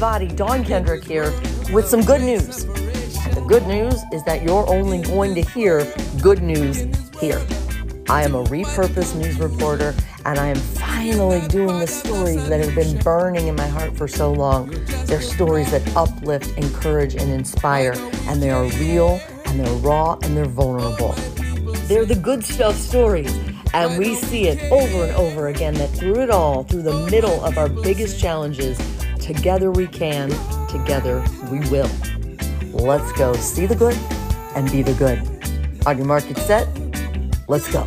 Dawn Kendrick here with some good news. The good news is that you're only going to hear good news here. I am a repurposed news reporter, and I am finally doing the stories that have been burning in my heart for so long. They're stories that uplift, encourage, and inspire, and they are real, and they're raw, and they're vulnerable. They're the good stuff stories. And we see it over and over again that through it all, through the middle of our biggest challenges, together we can, together we will. Let's go see the good and be the good. On your market set, let's go.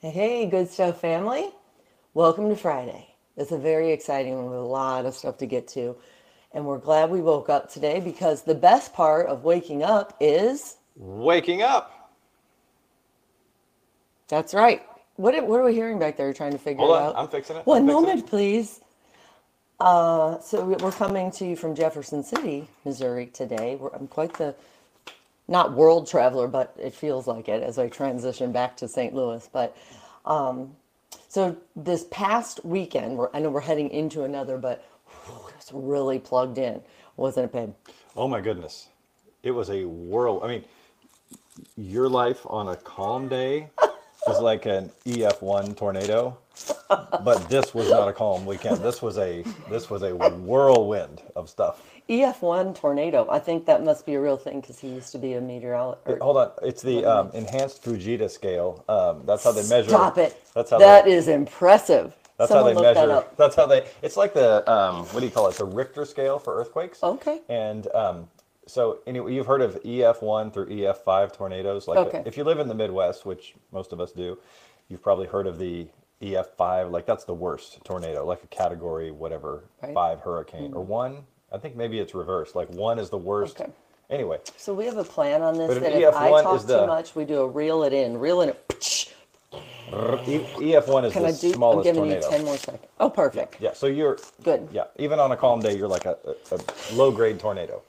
Hey, hey, good stuff, family. Welcome to Friday. It's a very exciting one with a lot of stuff to get to. And we're glad we woke up today because the best part of waking up is Waking up. that's right. What, are- what are we hearing back there? You're trying to figure Hold it on, out. I'm fixing it. One I'm fixing moment, it. please. Uh, so we- we're coming to you from Jefferson City, Missouri today. We're, I'm quite the not world traveler, but it feels like it as I transition back to St. Louis. But um, so this past weekend, we're, I know we're heading into another, but whew, it's really plugged in, wasn't it, babe? Oh my goodness. It was a whirl. I mean, your life on a calm day is like an EF1 tornado, but this was not a calm weekend. This was a this was a whirlwind of stuff. EF1 tornado. I think that must be a real thing because he used to be a meteorologist. Hold on, it's the um, enhanced Fujita scale. Um, that's how they measure. Stop it. That's how That they, is impressive. That's Someone how they that measure. up. That's how they. It's like the um, what do you call it? The Richter scale for earthquakes. Okay. And um, so anyway, you've heard of EF1 through EF5 tornadoes. Like Okay. if you live in the Midwest, which most of us do, you've probably heard of the EF5. Like that's the worst tornado, like a Category whatever Right. Mm-hmm. five hurricane or one. I think maybe it's reversed. Like one is the worst. Okay. Anyway, So we have a plan on this But that if I EF1 talk is too the- much, we do a reel it in, reel it in. E- EF1 is Can the I do? I'm giving tornado. you ten more seconds. Oh, perfect. Yeah. So you're Good. Yeah. Even on a calm day, you're like a, a, a low grade tornado.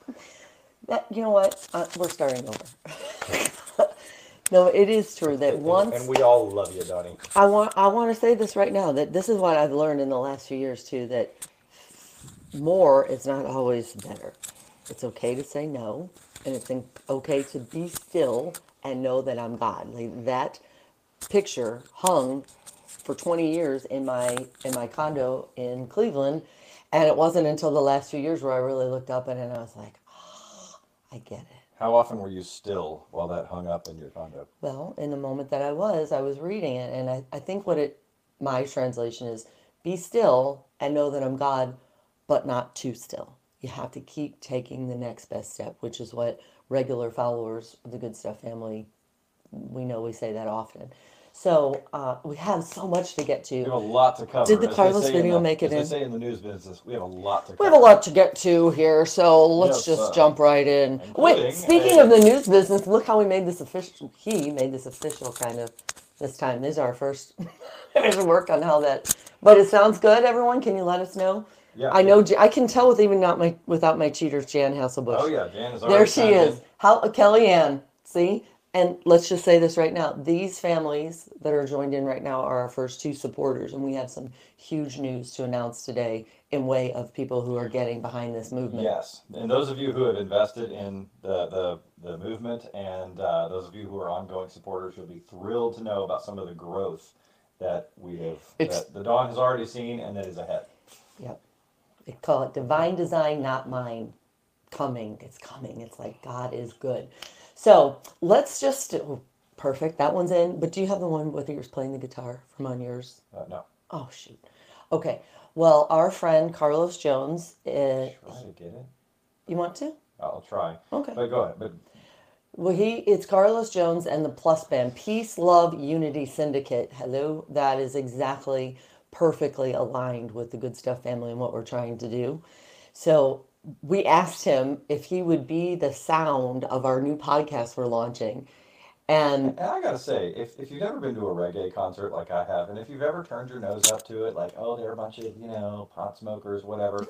That, you know what? Uh, we're starting over. no, it is true that And- once and we all love you, Donnie. I want I want to say this right now that this is what I've learned in the last few years too that more is not always better. It's okay to say no, and it's in- okay to be still and know that I'm God. Like that picture hung for 20 years in my in my condo in Cleveland, and it wasn't until the last few years where I really looked up at it and I was like, I get it. How often were you still while that hung up in your condo? Well, in the moment that I was, I was reading it, and I, I think what it, my translation is, be still and know that I'm God, but not too still. You have to keep taking the next best step, which is what regular followers of the Good Stuff family, we know we say that often. So uh, we have so much to get to. We have a lot to cover. Did the Carlos video the- make it as in? they say in the news business, we have a lot to cover. We have a lot to get to here, so let's Yes, just uh, jump right in. Wait, speaking a- of the news business, look how we made this official. He made this official kind of this time. This is our first work on how that. But it sounds good, everyone. Can you let us know? Yeah. I know. I can tell with even not my without my cheaters, Jan Hasselbush. Oh yeah, Jan is already There she is. How Kellyanne. See, and let's just say this right now: these families that are joined in right now are our first two supporters, and we have some huge news to announce today in way of people who are getting behind this movement. Yes, and those of you who have invested in the the, the movement, and uh, those of you who are ongoing supporters, you'll be thrilled to know about some of the growth that we have It's- that the Dawn has already seen and that is ahead. Yep. They call it divine design, not mine. Coming. It's coming. It's like God is good. So let's just. Oh, perfect. That one's in. But do you have the one with yours playing the guitar from on yours? Uh, no, Oh shoot. Okay. Well, our friend Carlos Jones. Uh, supposed to get it. you want to? I'll try. Okay. But go ahead. But Well, he it's Carlos Jones and the Plus Band, Peace, Love, Unity Syndicate. Hello, that is exactly perfectly aligned with the Good Stuff family and what we're trying to do. So we asked him if he would be the sound of our new podcast we're launching, and And I gotta say, if, if you've ever been to a reggae concert like I have, and if you've ever turned your nose up to it, like, oh, they're a bunch of, you know, pot smokers, whatever,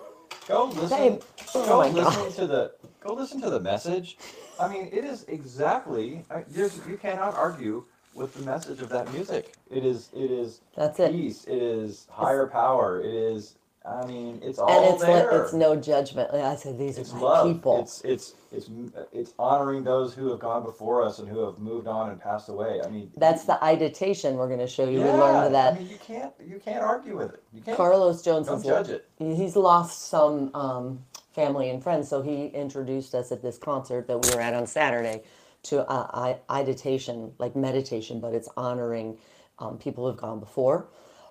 go listen. Oh go listen God. to the go listen to the message. I mean, it is exactly. I, you cannot argue with the message of that music. It is it is That's it. peace. It is higher power. It is I mean, it's all and it's there. li- it's no judgment. Like I said these It's are my love. people. It's it's it's it's honoring those who have gone before us and who have moved on and passed away. I mean, That's the iditation we're going to show you. yeah, we learned that. I mean, you can't you can't argue with it. You can't. Carlos Jones Don't has judge it. He's lost some um, family and friends, so he introduced us at this concert that we were at on Saturday to uh, I- iditation, like meditation, but it's honoring um, people who've gone before.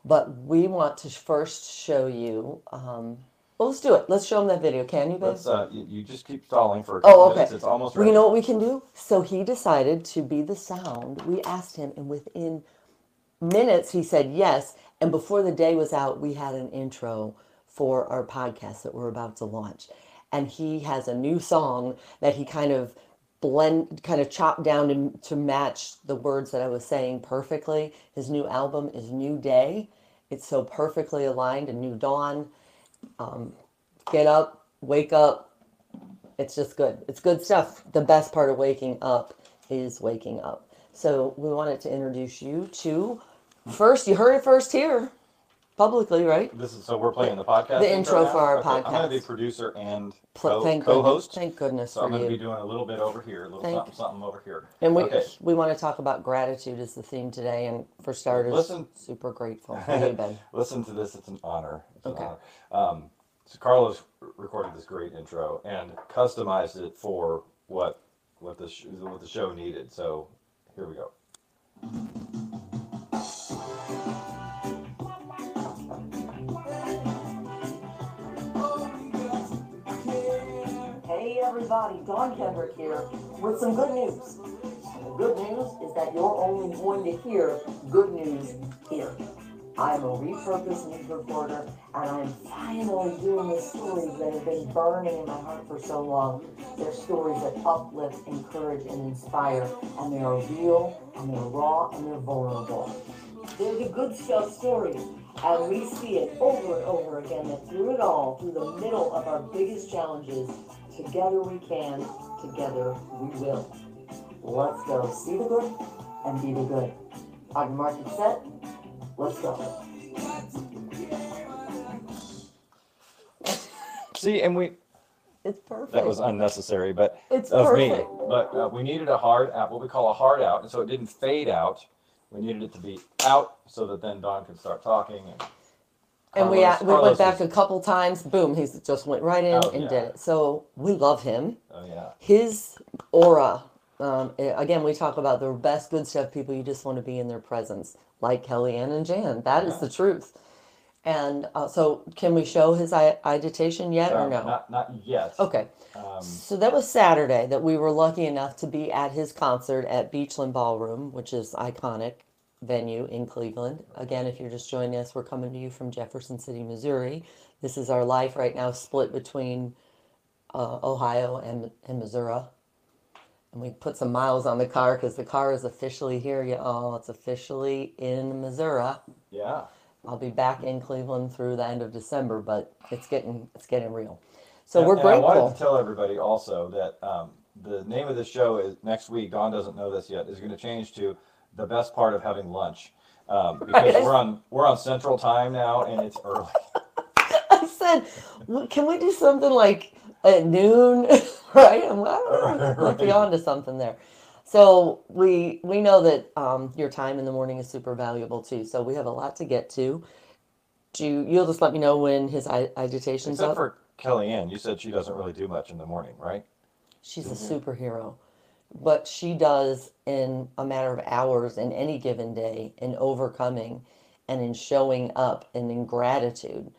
But we want to first show you. Um, well, let's do it. Let's show them that video. Can you? Let's uh, you, you just keep stalling for a couple Oh, okay. minutes. It's almost ready. you know what we can do? So he decided to be the sound. We asked him, and within minutes, he said yes. And before the day was out, we had an intro for our podcast that we're about to launch. And he has a new song that he kind of blend, kind of chopped down to, to match the words that I was saying perfectly. His new album is New Day. It's so perfectly aligned, a new dawn. Um, get up, wake up, it's just good. It's good stuff. The best part of waking up is waking up. So we wanted to introduce you to first. You heard it first here, publicly, right? This is so we're playing the podcast. The intro now? for our Okay, I'm going to be podcast. producer and Pl- co- thank co-host. Thank goodness So for I'm going to be you. doing a little bit over here, a little Thank- something, something over here. And we okay. we want to talk about gratitude as the theme today. And for starters, Listen. super grateful for you, Ben. Listen to this. It's an honor. It's an Okay. honor. Um, so Carlos recorded this great intro and customized it for what what the sh- what the show needed. So here we go. Everybody, Dawn Kendrick here with some good news. The good news is that you're only going to hear good news here. I'm a repurposed news reporter and I'm finally doing the stories that have been burning in my heart for so long. They're stories that uplift, encourage, and inspire, and they are real, and they're raw, and they're vulnerable. They're the good stuff stories. And we see it over and over again that through it all, through the middle of our biggest challenges, together we can, together we will. Let's go see the good and be the good. On your market set, let's go. See, and we It's perfect. that was unnecessary, but It's of me. perfect. But uh, we needed a hard out, what we call a hard out, and so it didn't fade out. We needed it to be out so that then Dawn could start talking. And, and we, Carlos- we Carlos went back is- a couple times. Boom, he just went right in Oh, and yeah. did it. So we love him. Oh yeah. his aura um, eh, again we talk about the best good stuff people you just want to be in their presence like kellyanne and jan That is the truth and uh, so can we show his i- agitation yet or Um, no Not not yet. okay Um, so that was saturday that we were lucky enough to be at his concert at beachland ballroom which is iconic venue in cleveland again if you're just joining us we're coming to you from jefferson city missouri this is our life right now split between uh, Ohio and, and Missouri. And we put some miles on the car because the car is officially here. Yeah, oh, it's officially in Missouri. yeah. I'll be back in Cleveland through the end of December, but it's getting it's getting real. So And- we're and I wanted to tell everybody also that um, the name of the show is next week. Dawn doesn't know this yet. Is going to change to the best part of having lunch um, because Right. we're on we're on Central Time now and it's early. I said, can we do something like at noon? right? I'm like, "Oh, might be Right. on to something there. So we we know that um, your time in the morning is super valuable too. So we have a lot to get to. Do you, you'll just let me know when his iditation's Except up. for Kellyanne, you said she doesn't really do much in the morning, right? She's a superhero. But she does in a matter of hours in any given day in overcoming and in showing up and in gratitude.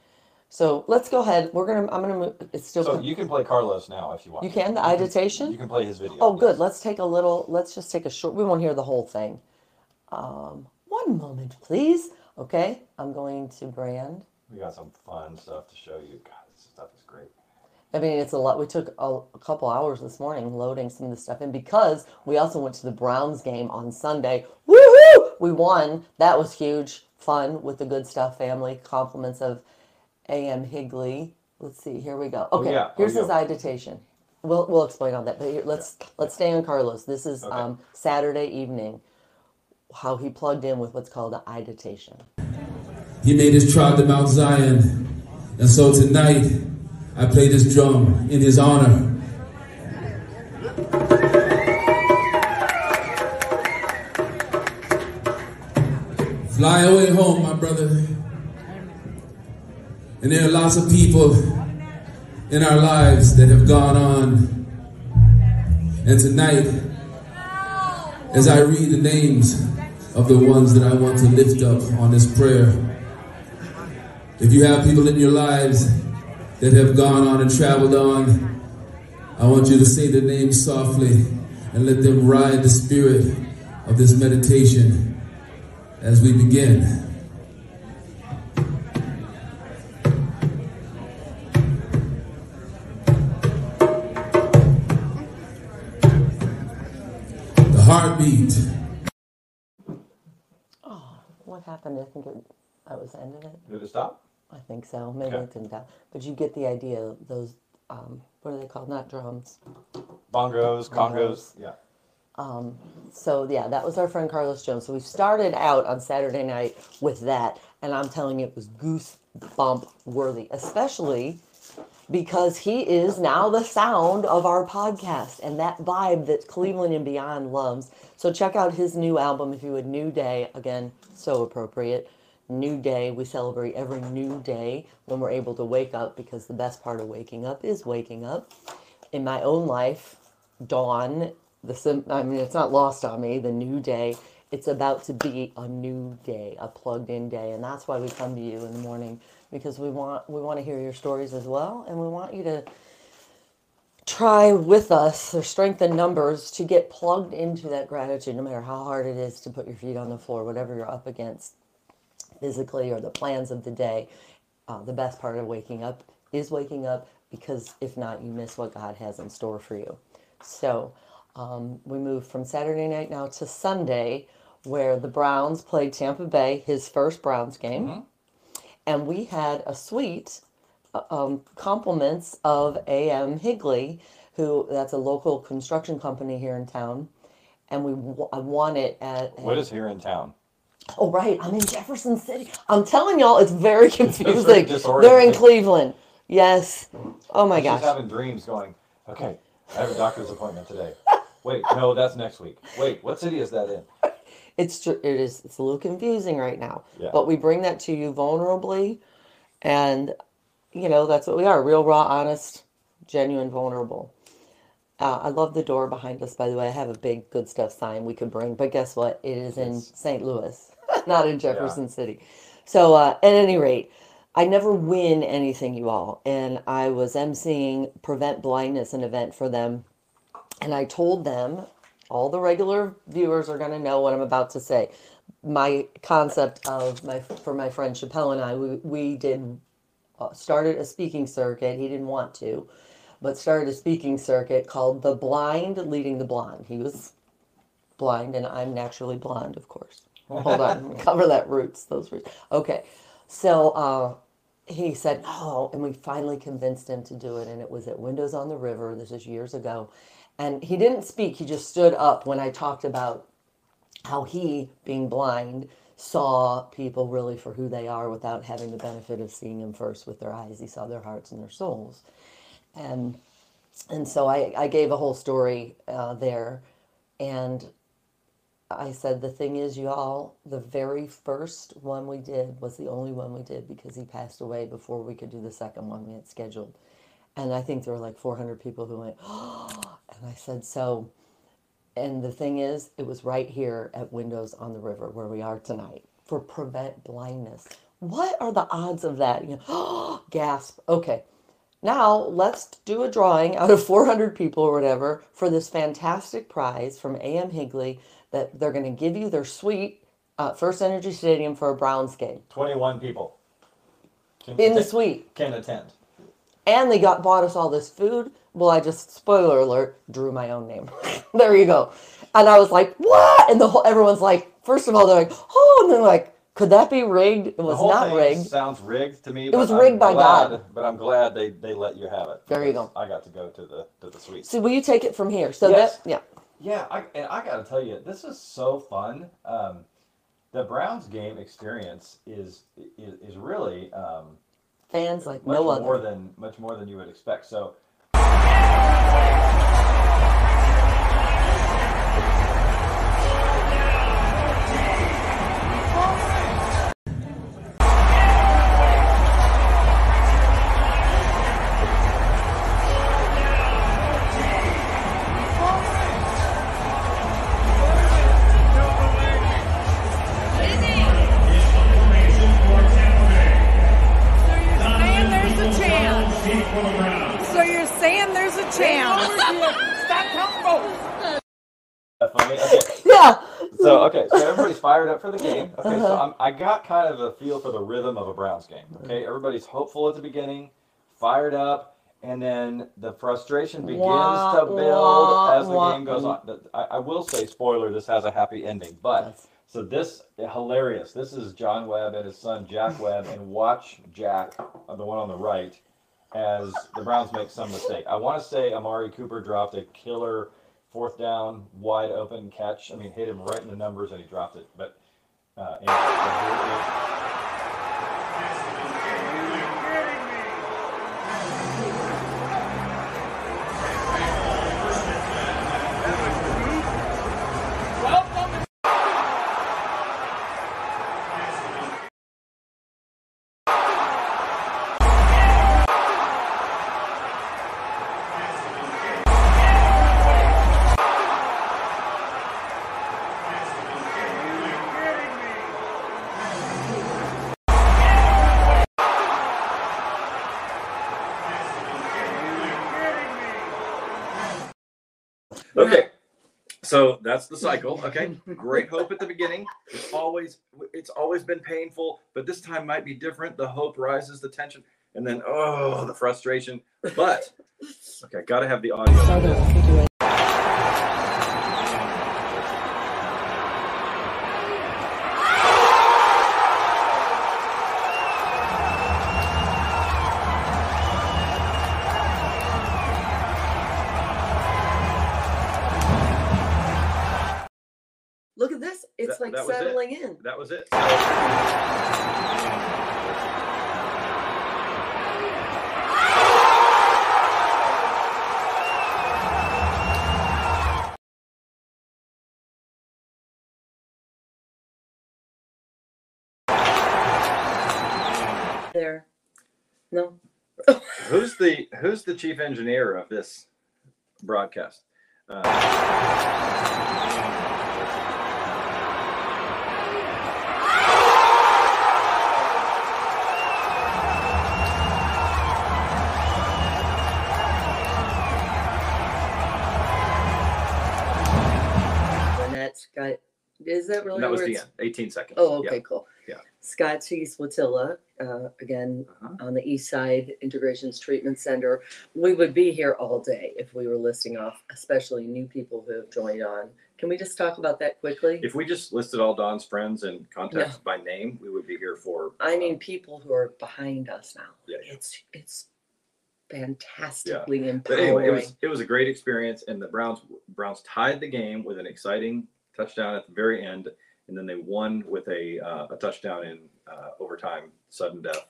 So let's go ahead. We're gonna I'm gonna move it's still So you can play Carlos now if you want. you can the iditation? You can play his video. Oh good. Let's take a little let's just take a short we won't hear the whole thing. Um one moment please. Okay. I'm going to brand. We got some fun stuff to show you. God, this stuff is great. I mean, it's a lot. We took a, a couple hours this morning loading some of the stuff in because we also went to the Browns game on Sunday. Woohoo! We won. That was huge. Fun with the good stuff family. Compliments of A.M. Higley. Let's see. Here we go. Okay. yeah. Oh, Here's his yeah. iditation. We'll we'll explain on that. But here, let's let's stay on Carlos. This is Okay. um, Saturday evening. how he plugged in with what's called an iditation. He made his tribe to Mount Zion. And so tonight, I play this drum in his honor. Fly away home, my brother. And there are lots of people in our lives that have gone on. And tonight, as I read the names of the ones that I want to lift up on this prayer, if you have people in your lives that have gone on and traveled on, I want you to say the names softly and let them ride the spirit of this meditation as we begin. The heartbeat. Oh, What happened? I think it, I was the end of it. Did it stop? I think so. Maybe Okay. it didn't. But you get the idea. Those, um, what are they called? Not drums. Bongos, Bongos. congos. Yeah. So yeah, that was our friend Carlos Jones. So we started out on Saturday night with that, and I'm telling you, it was goosebump worthy, especially because he is now the sound of our podcast and that vibe that Cleveland and beyond loves. So check out his new album if you would. New Day again, so appropriate. New Day. We celebrate every new day when we're able to wake up because the best part of waking up is waking up. In my own life, dawn the sim i mean it's not lost on me the new day it's about to be a new day a plugged in day and that's why we come to you in the morning because we want we want to hear your stories as well and we want you to try with us there's strength in numbers to get plugged into that gratitude no matter how hard it is to put your feet on the floor whatever you're up against physically or the plans of the day uh, the best part of waking up is waking up because if not you miss what god has in store for you so um, we moved from Saturday night now to Sunday, where the Browns played Tampa Bay, his first Browns game. And we had a suite, uh, um, compliments of A.M. Higley, who that's a local construction company here in town. And we w- I won it at. What is here in town? Oh, right. I'm in Jefferson City. I'm telling y'all, it's very confusing. They're in. Cleveland. Yes. Oh, my She's gosh. having dreams going, okay, I have a doctor's appointment today. Wait, no, that's next week. Wait, what city is that in? It's it is it's a little confusing right now, Yeah. but we bring that to you vulnerably, and you know that's what we are: real, raw, honest, genuine, vulnerable. Uh, I love the door behind us. By the way, I have a big good stuff sign we could bring, but guess what? It is in St. Louis, not in Jefferson City. So uh, at any rate, I never win anything, you all, and I was emceeing Prevent Blindness, an event for them and I told them, all the regular viewers are going to know what I'm about to say. My concept of my for my friend Chappelle and I, we, we did uh, started a speaking circuit. He didn't want to, but started a speaking circuit called "The Blind Leading the Blonde." He was blind, and I'm naturally blonde, of course. Hold on, cover that roots, those roots. Okay, so uh, he said no, and we finally convinced him to do it, and it was at Windows on the River. This is years ago, and he didn't speak. He just stood up when I talked about how he, being blind, saw people really for who they are without having the benefit of seeing them first with their eyes. He saw their hearts and their souls, and and so I, I gave a whole story uh, there, and I said the thing is, you all, the very first one we did was the only one we did because he passed away before we could do the second one we had scheduled, and I think there were like 400 people who went, oh, and I said so. And the thing is, it was right here at Windows on the River where we are tonight for prevent blindness. What are the odds of that? You know, gasp. Okay. Now let's do a drawing out of 400 people or whatever for this fantastic prize from AM Higley that they're going to give you their suite uh, First Energy Stadium for a Browns game 21 people. Can in the suite. Can attend. And they got bought us all this food. Well, I just spoiler alert drew my own name. there you go. And I was like, what? And the whole everyone's like, first of all, they're like, oh, and they're like, could that be rigged? It was not rigged. Sounds rigged to me. It was I'm rigged by glad- God. But I'm glad they, they let you have it. There you go. I got to go to the to the suite. So will you take it from here? So Yes. that yeah. Yeah, I, and I got to tell you, this is so fun. Um, the Browns game experience is is, is really um, Fans like much no more other. than much more than you would expect. So okay, so everybody's fired up for the game. Okay, so Uh-huh. I'm, I got kind of a feel for the rhythm of a Browns game. Okay, everybody's hopeful at the beginning, fired up, and then the frustration begins Wah, to build wah, as the wah. game goes on. I, I will say, spoiler: this has a happy ending, but. Yes. So this hilarious. This is John Webb and his son Jack Webb, and watch Jack, uh, the one on the right, as the Browns make some mistake. I want to say Amari Cooper dropped a killer fourth down, wide open catch. I mean, hit him right in the numbers, and he dropped it. But uh, anyway, So that's the cycle. Okay. Great hope at the beginning. It's always it's always been painful, but this time might be different. The hope rises, the tension, and then oh the frustration. But okay, gotta have the audio. So the refrigerator. Look at this. It's That- like that was it. settling in. That was it. There. No. Who's the who's the chief engineer of this broadcast? Uh, Scott. Is that really that was the end. 18 seconds. Oh, Yeah. okay, cool. Yeah. Scott T. Swatilla, uh, again, Uh-huh. on the East Side Integrations Treatment Center. We would be here all day if we were listing off, especially new people who have joined on. Can we just talk about that quickly? If we just listed all Dawn's friends and contacts by name, we would be here for. I mean, people who are behind us now. Yeah, yeah. It's it's fantastically But empowering. anyway, it was it was a great experience, and the Browns Browns tied the game with an exciting touchdown at the very end, and then they won with a uh, a touchdown in uh, overtime, sudden death.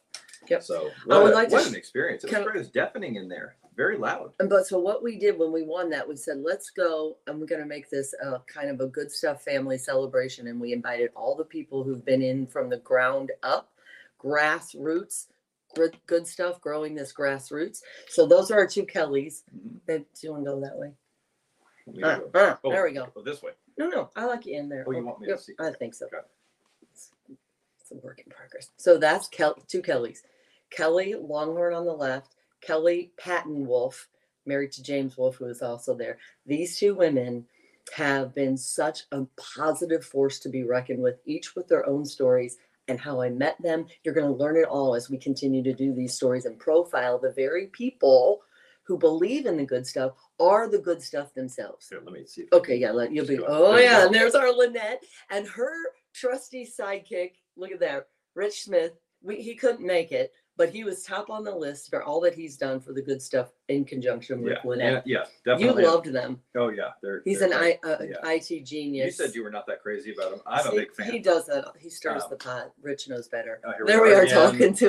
Yep. So I what, would a- like what sh- an experience! It was great. It was deafening in there, very loud. And but so what we did when we won that, we said, let's go and we're going to make this a kind of a good stuff family celebration. And we invited all the people who've been in from the ground up, grassroots, good, good stuff, growing this grassroots. So those are our two Kellys. Mhm. Babe, Do you want to go that way? Uh, go- uh, oh, there we go. oh, this way. No, no, I like you in there. Oh, you oh, want me to yep, see? I think so. Okay. It's, it's a work in progress. So that's Kel- two Kellys. Kelly Longhorn on the left, Kelly Patton Wolf, married to James Wolf, who is also there. These two women have been such a positive force to be reckoned with, each with their own stories and how I met them. You're going to learn it all as we continue to do these stories and profile the very people who believe in the good stuff are the good stuff themselves. Here, let me see. Okay, yeah, let you'll be. Oh There yeah, and there's our Lynette and her trusty sidekick. Look at that, Rich Smith. We, he couldn't make it, but he was top on the list for all that he's done for the good stuff in conjunction with Yeah, Lynette. yeah, You definitely. You loved them. Oh yeah, they're. He's they're an. I, uh, Yeah. IT genius. You said you were not that crazy about him. I'm a See, big fan. He does that. He stirs Oh. the pot. Rich knows better. Oh, here we there are we are talking to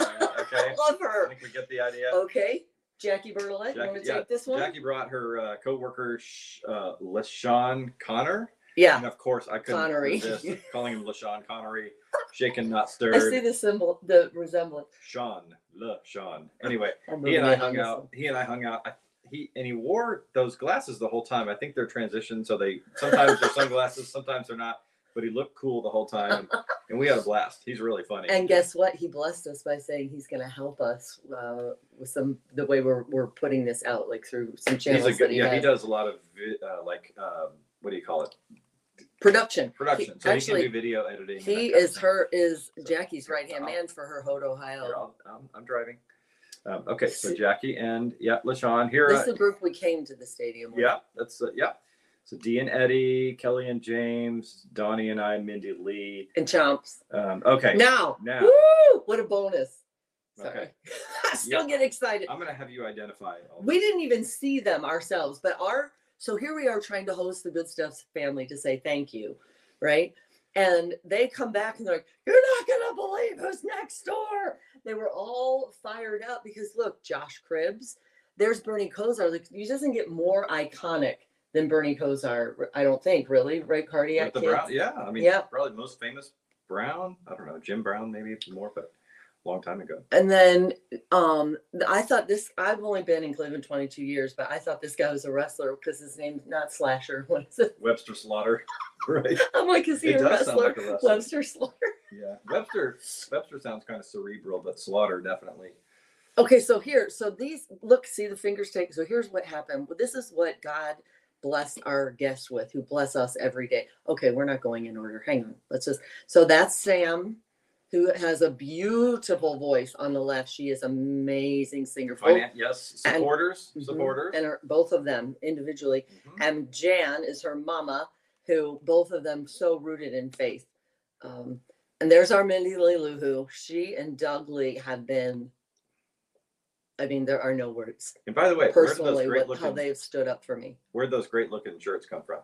him. Okay. Love her. I think we get the idea. Okay, Jackie Bertolet, you Jackie- want to yeah, take this one? Jackie brought her uh, coworker Sh- uh, LaShawn Connor, yeah, and of course I couldn't Connery. resist calling him LaShawn Connery. Shaken, not I see stirred. the symbol, the resemblance. Sean, LaShawn. Anyway, I'm he and I on hung this out. one. He and I hung out. I, he and he wore those glasses the whole time. I think they're transitioned, so they sometimes they're sunglasses, sometimes they're not. But he looked cool the whole time, and we had a blast. He's really funny. And guess what? He blessed us by saying he's going to help us uh, with some the way we're we're putting this out, like through some channels he's a good. that he Yeah, he does a lot of uh, like um, what do you call it? Production. Production. He- so actually, he can do video editing. he that kind of is her is Jackie's right hand man for her Hood, Here, Ohio. I'll, I'm, I'm driving. Um, okay, so Jackie and yeah, LaShawn here. This uh, the group we came to the stadium. with. Yeah, that's uh, yeah. So Dee and Eddie, Kelly and James, Donnie and I, Mindy Lee. And Chomps. Um, okay, Now, Now. woo, what a bonus. Sorry. Okay. I still Yeah. get excited. I'm gonna have you identify. All We didn't even see them ourselves, but our so here we are trying to host the Good Stuff family to say thank you, right? And they come back and they're like, You're not gonna believe who's next door. They were all fired up because look, Josh Cribbs, there's Bernie Kosar. Like he doesn't get more iconic than Bernie Kosar, I don't think, really, right? Cardiac kids. Brown, yeah. I mean, Yeah. probably most famous Brown. I don't know, Jim Brown, maybe more, but a long time ago. And then um I thought this I've only been in Cleveland 22 years, but I thought this guy was a wrestler because his name's not Slasher. What is it? Webster Slaughter, right? I'm like, is he It a wrestler? like a wrestler. Webster Slaughter. Yeah, Webster. Webster sounds kind of cerebral, but Slaughter definitely. Okay, so here, so these look, see the fingers take. So here's what happened. Well, this is what God blessed our guests with, who bless us every day. Okay, we're not going in order. Hang on. Let's just so that's Sam, who has a beautiful voice on the left. She is amazing singer. Both- yes, supporters, Mhm. supporters. and her, both of them individually. Mhm. And Jan is her mama, who both of them so rooted in faith. Um, and there's our Mindy Lilu, who she and Doug Lee have been. I mean, there are no words And by the way, where did those personally great what, how looking they've stood up for me. where those great looking shirts come from?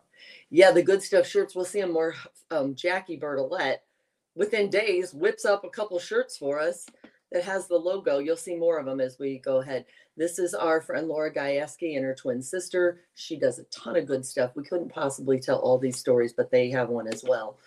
Yeah, the good stuff shirts. We'll see them more. Um, Jackie Bertolet, within days, whips up a couple shirts for us that has the logo. You'll see more of them as we go ahead. This is our friend Laura Gajewski and her twin sister. She does a ton of good stuff. We couldn't possibly tell all these stories, but they have one as well.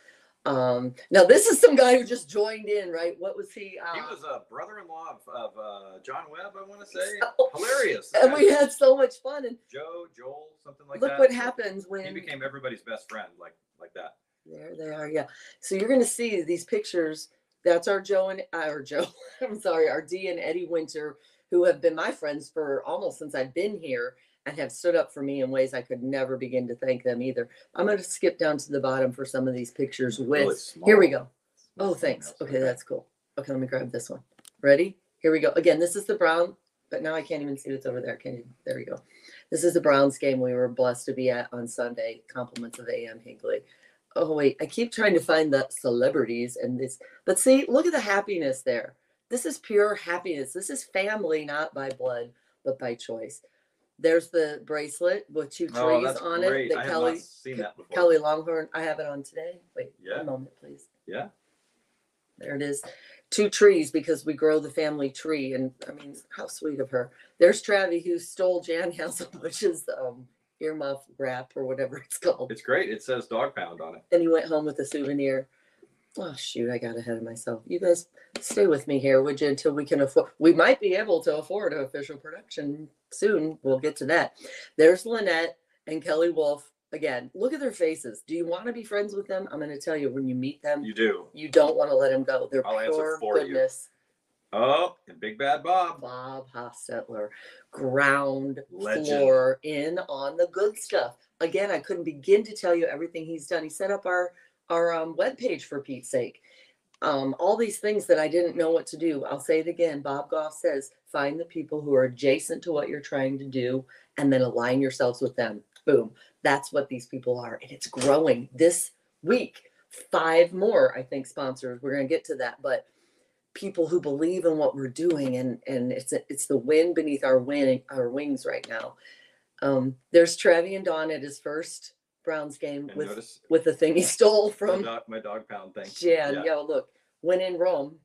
Um, now this is some guy who just joined in, right? What was he? Uh, He was a brother-in-law of, of uh, John Webb, I want to say. So- Hilarious. and we had so much fun. And Joe, Joel, something like look that. Look what happens when He became everybody's best friend, like like that. There they are. Yeah. So you're going to see these pictures. That's our Joe and our Joe. I'm sorry, our Dee and Eddie Winter, who have been my friends for almost since I've been here and have stood up for me in ways I could never begin to thank them either. I'm going to skip down to the bottom for some of these pictures with. Here we go. Oh, thanks. Okay, that's cool. Okay, let me grab this one. Ready? Here we go. Again, this is the Brown, but now I can't even see what's over there. Can you? There we go. This is the Browns game we were blessed to be at on Sunday. Compliments of A.M. Higley. Oh wait, I keep trying to find the celebrities and this, but see, look at the happiness there. This is pure happiness. This is family, not by blood, but by choice. There's the bracelet with two trees Oh, that's on great. it I that have Kelly not seen that before. Kelly Longhorn. I have it on today. Wait, Yeah. one moment, please. Yeah. There it is. Two trees because we grow the family tree. And I mean, how sweet of her. There's Travi who stole Jan Hasselbush's um, earmuff wrap or whatever it's called. It's great. It says dog pound on it. And he went home with a souvenir. Oh, shoot. I got ahead of myself. You guys stay with me here, would you, until we can afford. We might be able to afford an official production soon. We'll get to that. There's Lynette and Kelly Wolf. Again, look at their faces. Do you want to be friends with them? I'm going to tell you when you meet them, You do. you don't want to let them go. They're I'll pure for you. goodness. Oh, and Big Bad Bob. Bob Hostetler, ground Legend. floor in on the good stuff. Again, I couldn't begin to tell you everything he's done. He set up our our um, webpage for Pete's sake. Um, all these things that I didn't know what to do. I'll say it again. Bob Goff says, find the people who are adjacent to what you're trying to do and then align yourselves with them. Boom. That's what these people are. And it's growing this week. Five more, I think, sponsors. We're going to get to that. But people who believe in what we're doing and and it's it's the wind beneath our wing our wings right now. Um, there's Travi and Dawn at his first Browns game And with notice with the thing he stole my from dog, my dog pound thing. Jan. Yeah. Yo, look, when in Rome.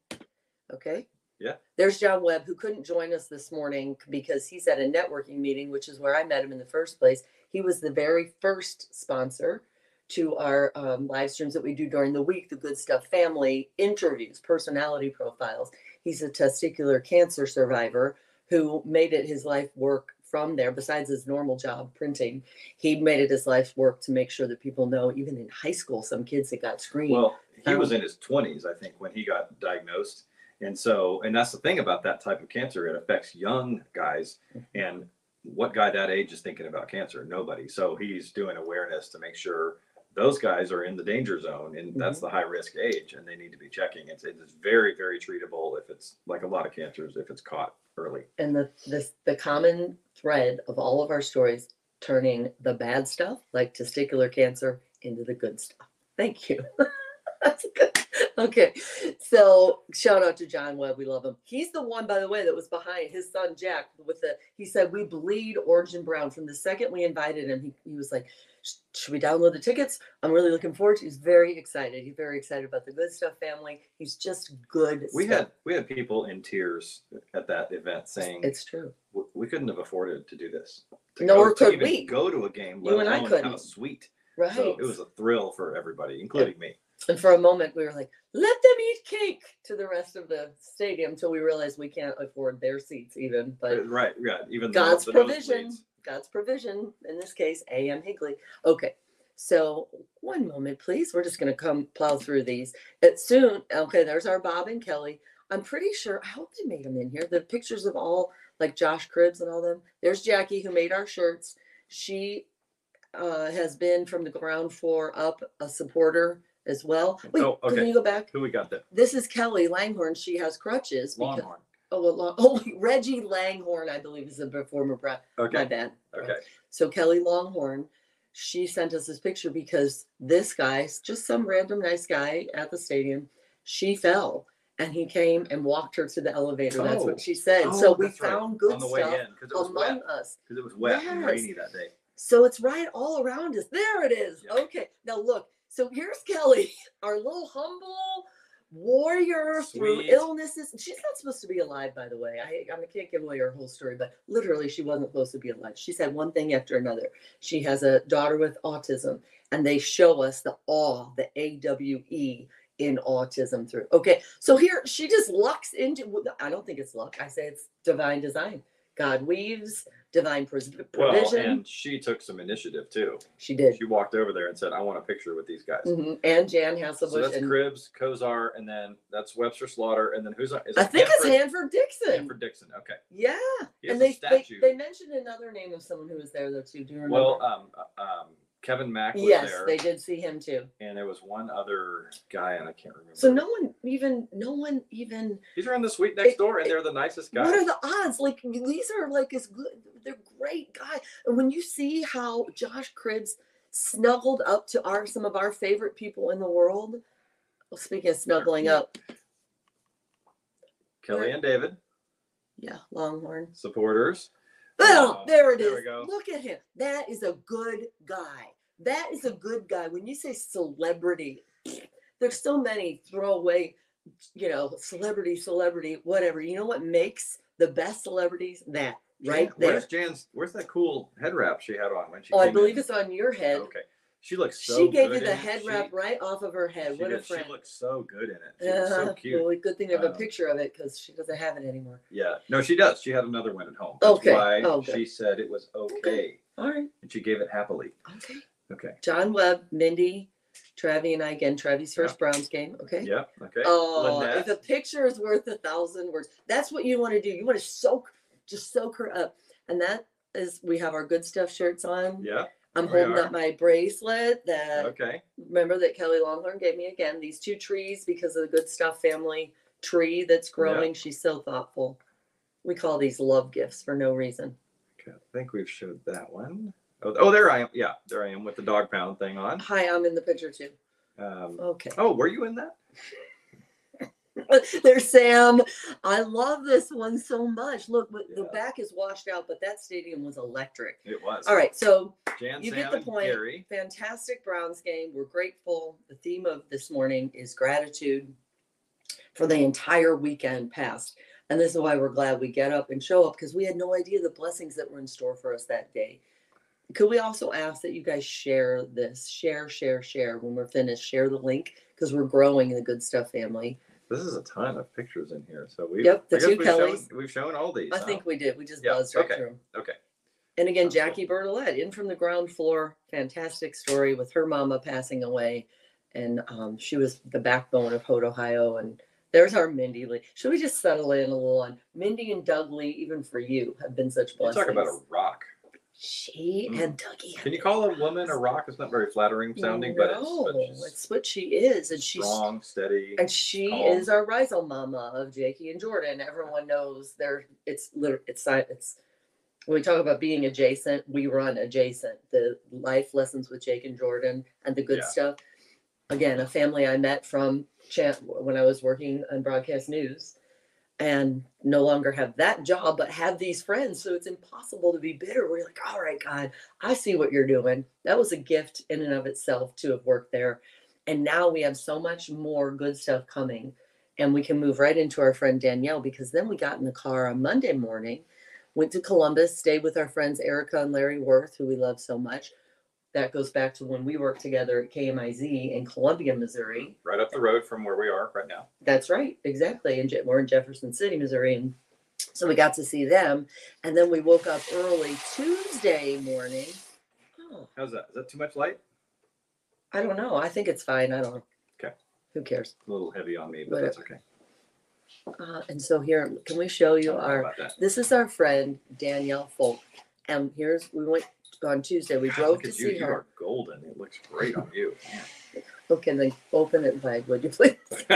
Okay. Yeah. There's John Webb, who couldn't join us this morning because he's at a networking meeting, which is where I met him in the first place. He was the very first sponsor to our um, live streams that we do during the week, the Good Stuff family interviews, personality profiles. He's a testicular cancer survivor who made it his life work from there, besides his normal job printing. He made it his life work to make sure that people know, even in high school, some kids that got screened. Well, he was Um, in his twenties, I think, when he got diagnosed. And so, and that's the thing about that type of cancer, it affects young guys. Mm-hmm. And what guy that age is thinking about cancer? Nobody. So he's doing awareness to make sure those guys are in the danger zone and Mm-hmm. that's the high risk age and they need to be checking. It's, it's very, very treatable if it's like a lot of cancers, if it's caught early. and the this the common thread of all of our stories turning the bad stuff like testicular cancer into the good stuff. Thank you. That's good. Okay. So shout out to john webb. We love him. He's the one by the way that was behind his son jack with the he said we bleed and brown. From the second we invited him he, he was like "Sh- should we download the tickets i'm really looking forward to he's very excited he's very excited about the good stuff family he's just good We stuff. had, we had people in tears at that event saying, it's true we couldn't have afforded to do this. To Nor go- could we. Go to a game, You and I alone How couldn't. sweet. right So it was a thrill for everybody, including me. And for a moment, we were like, let them eat cake to the rest of the stadium until we realized we can't afford their seats, even. But Uh, Right, yeah. Even God's the provision. God's provision, in this case, A.M. Higley. Okay. So one moment, please. We're just going to come plow through these. It soon, okay, there's our Bob and Kelly. I'm pretty sure, I hope they made them in here. The pictures of all, like Josh Cribbs and all them. There's Jackie who made our shirts. She uh, has been from the ground floor up a supporter as well. Wait, Oh, can okay. you go back? Who we got there? This is Kelly Langhorn. She has crutches. Because, Longhorn. Oh, oh, Reggie Langhorn, I believe, is the former My Okay. bad. Okay. So Kelly Longhorn, she sent us this picture because this guy, just some random nice guy at the stadium, she fell and he came and walked her to the elevator. That's Oh. what she said. Oh, so we that's right. found good On the way in because it was among wet. us. Because it was wet and rainy that day. So it's right all around us. There it is. Okay. Now look. So here's Kelly, our little humble warrior through illnesses. She's not supposed to be alive, by the way. I, I can't give away her whole story, but literally, she wasn't supposed to be alive. She's had one thing after another. She has a daughter with autism, and they show us the awe, the A W E in autism through. Okay, so here she just lucks into. I don't think it's luck. I say it's divine design. God weaves divine pros- Well, provision. and she took some initiative too. she did. She walked over there and said, "I want a picture with these guys." Mhm. And Jan So Hasselbush. that's and Cribbs, Kosar, and then that's Webster Slaughter, and then who's? Is I it think it's Hanford? Hanford Dixon. Hanford Dixon. Okay. Yeah. He has And a they, they statue. they mentioned another name of someone who was there though too. Do you remember? well, um, uh, um, Kevin Mack was yes, there, they did see him too. and there was one other guy, and I can't remember. So no one even no one even He's around the suite next It- door, and they're the nicest guys. what are the odds? Like these are like as good they're great guys. And when you see how Josh Cribbs snuggled up to our some of our favorite people in the world. Well, speaking of snuggling up, Kelly and David, yeah, Longhorn. supporters. Oh, Uh, there it there is. we go. Look at him. That is a good guy. That is a good guy. When you say celebrity, there's so many throwaway, you know, celebrity, celebrity, whatever. You know what makes the best celebrities? That right Jan- there. Where's Jan's? Where's that cool head wrap she had on when she? Oh, I believe in? it's on your head. Okay, she looks so. she gave you the it. head She- wrap right off of her head. She, What a friend. she looks so good in it. She was so Uh, cute. well, good thing I have a Um, picture of it because she doesn't have it anymore. Yeah, no, she does. She had another one at home. That's Okay. why Oh, good. she said it was okay, All right. and she gave it happily. Okay. Okay. John Webb, Mindy, Travi, and I again. Travi's first Browns game. Okay. Yeah. Okay. Oh, Lynette. if a picture is worth a thousand words, that's what you want to do. You want to soak, just soak her up. And that is, we have our good stuff shirts on. Yeah. I'm we holding are. up my bracelet that Okay. remember that Kelly Longhorn gave me again. These two trees because of the good stuff family tree that's growing. She's so thoughtful. We call these love gifts for no reason. Okay. I think we've showed that one. Oh, oh, there I am. Yeah, there I am with the dog pound thing on. Hi, I'm in the picture too. Um, Okay. oh, were you in that? There's Sam. I love this one so much. Look, but the back is washed out, but that stadium was electric. It was. All right, so Jan, you Sam, get the point. Gary. Fantastic Browns game. We're grateful. The theme of this morning is gratitude for the entire weekend past. And this is why we're glad we get up and show up because we had no idea the blessings that were in store for us that day. Could we also ask that you guys share this? Share, share, share. When we're finished, share the link because we're growing in the Good Stuff family. This is a ton of pictures in here. So we yep, the two we've shown, Kellys. we've shown all these. I huh? think we did. We just Yeah, buzzed right okay. through 'em. Okay. And again, Sounds. Jackie Bertolette in from the ground floor. Fantastic story with her mama passing away. And um, she was the backbone of Hode, Ohio. And there's our Mindy Lee. Should we just settle in a little on Mindy and Doug Lee, even for you, have been such You blessings. talk about a rock. She Mm. and Dougie. Can you call a woman a rock? It's not very flattering sounding, but it's, no, but she's it's what she is. And she's strong, steady. and she calm. is our Rizel mama of Jakey and Jordan. Everyone knows there. It's literally it's si- it's when we talk about being adjacent, we run adjacent. The life lessons with Jake and Jordan and the good Yeah. stuff. Again, a family I met from Chan- when I was working on broadcast news, and no longer have that job, but have these friends. So it's impossible to be bitter. We're like, all right, God, I see what you're doing. That was a gift in and of itself to have worked there. And now we have so much more good stuff coming. And we can move right into our friend Danielle because then we got in the car on Monday morning, went to Columbus, stayed with our friends Erica and Larry Worth, who we love so much. That goes back to when we worked together at KMIZ in Columbia, Missouri. right up the road from where we are right now. That's right, exactly. And we're in Jefferson City, Missouri, and so we got to see them. And then we woke up early Tuesday morning. Oh, How's that? Is that too much light? I don't know. I think it's fine. I don't know. Okay. Who cares? A little heavy on me, but But that's okay. Uh, and so here, can we show you our? This is our friend Danielle Folk, and here's we went on Tuesday. We drove look to at you. see You her. are golden. It looks great on you. Okay, then open it wide, would you please?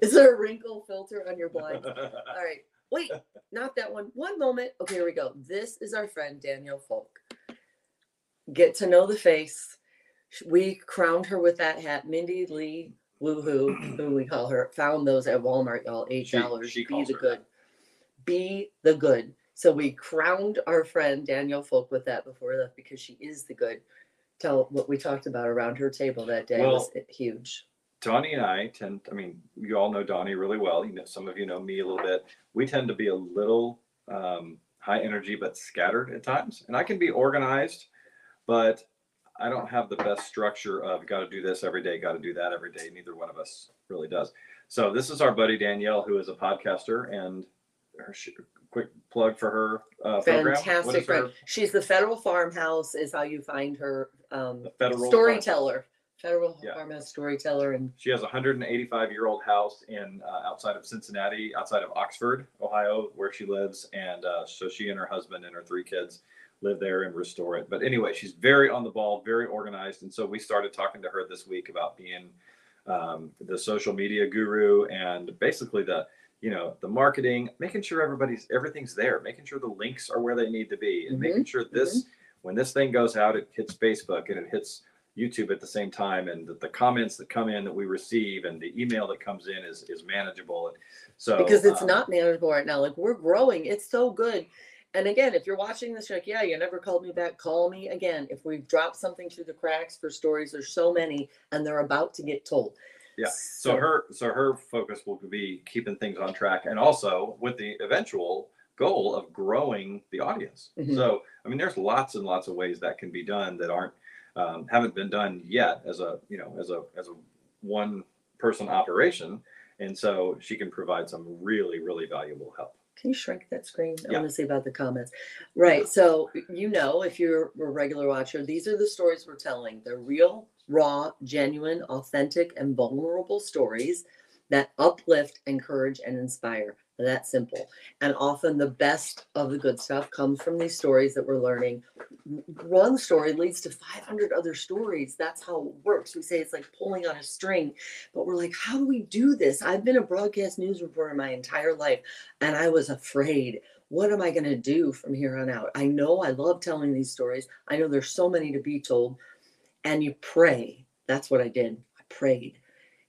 is there a wrinkle filter on your blind? All right. Wait, not that one. One moment. Okay, here we go. This is our friend Danielle Folk. Get to know the face. We crowned her with that hat. Mindy Lee Woohoo, who we call her, found those at Walmart, y'all. Eight She- dollars. she Be calls the her good. Be the good. So we crowned our friend Danielle Folk with that before we left because she is the good. Tell what we talked about around her table that day was huge. Donnie and I tend, I mean, you all know Donnie really well. You know, some of you know me a little bit. We tend to be a little um, high energy, but scattered at times. And I can be organized, but I don't have the best structure of got to do this every day, got to do that every day. Neither one of us really does. So this is our buddy Danielle, who is a podcaster, and her sh- quick plug for her uh, program. What Fantastic is her- friend. She's the Federal Farmhouse, is how you find her. Um, The Federal storyteller. Federal Yeah. Farmhouse storyteller, and She has a 185 year old house in uh, outside of Cincinnati, outside of Oxford, Ohio, where she lives, and uh, so she and her husband and her three kids live there and restore it. But anyway, she's very on the ball, very organized, and so we started talking to her this week about being um, the social media guru and basically the you know the marketing, making sure everybody's everything's there, making sure the links are where they need to be, and making sure this when this thing goes out, it hits Facebook and it hits YouTube at the same time, and that the comments that come in that we receive and the email that comes in is is manageable. And so because it's um, not manageable right now. Like we're growing, it's so good. And again, if you're watching this, you're like, yeah, you never called me back. Call me again. If we've dropped something through the cracks for stories, there's so many, and they're about to get told. Yeah. So her so her focus will be keeping things on track, and also with the eventual goal of growing the audience. Mhm. So I mean, there's lots and lots of ways that can be done that aren't um, haven't been done yet as a you know as a as a one person operation, and so she can provide some really really valuable help. Can you shrink that screen? I Yeah. want to see about the comments. Right. So, you know, if you're a regular watcher, these are the stories we're telling. They're real, raw, genuine, authentic, and vulnerable stories that uplift, encourage, and inspire. That simple. And often the best of the good stuff comes from these stories that we're learning. One story leads to 500 other stories. That's how it works. We say it's like pulling on a string, but we're like, how do we do this? I've been a broadcast news reporter my entire life and I was afraid. What am I going to do from here on out? I know I love telling these stories. I know there's so many to be told. And you pray. That's what I did. I prayed.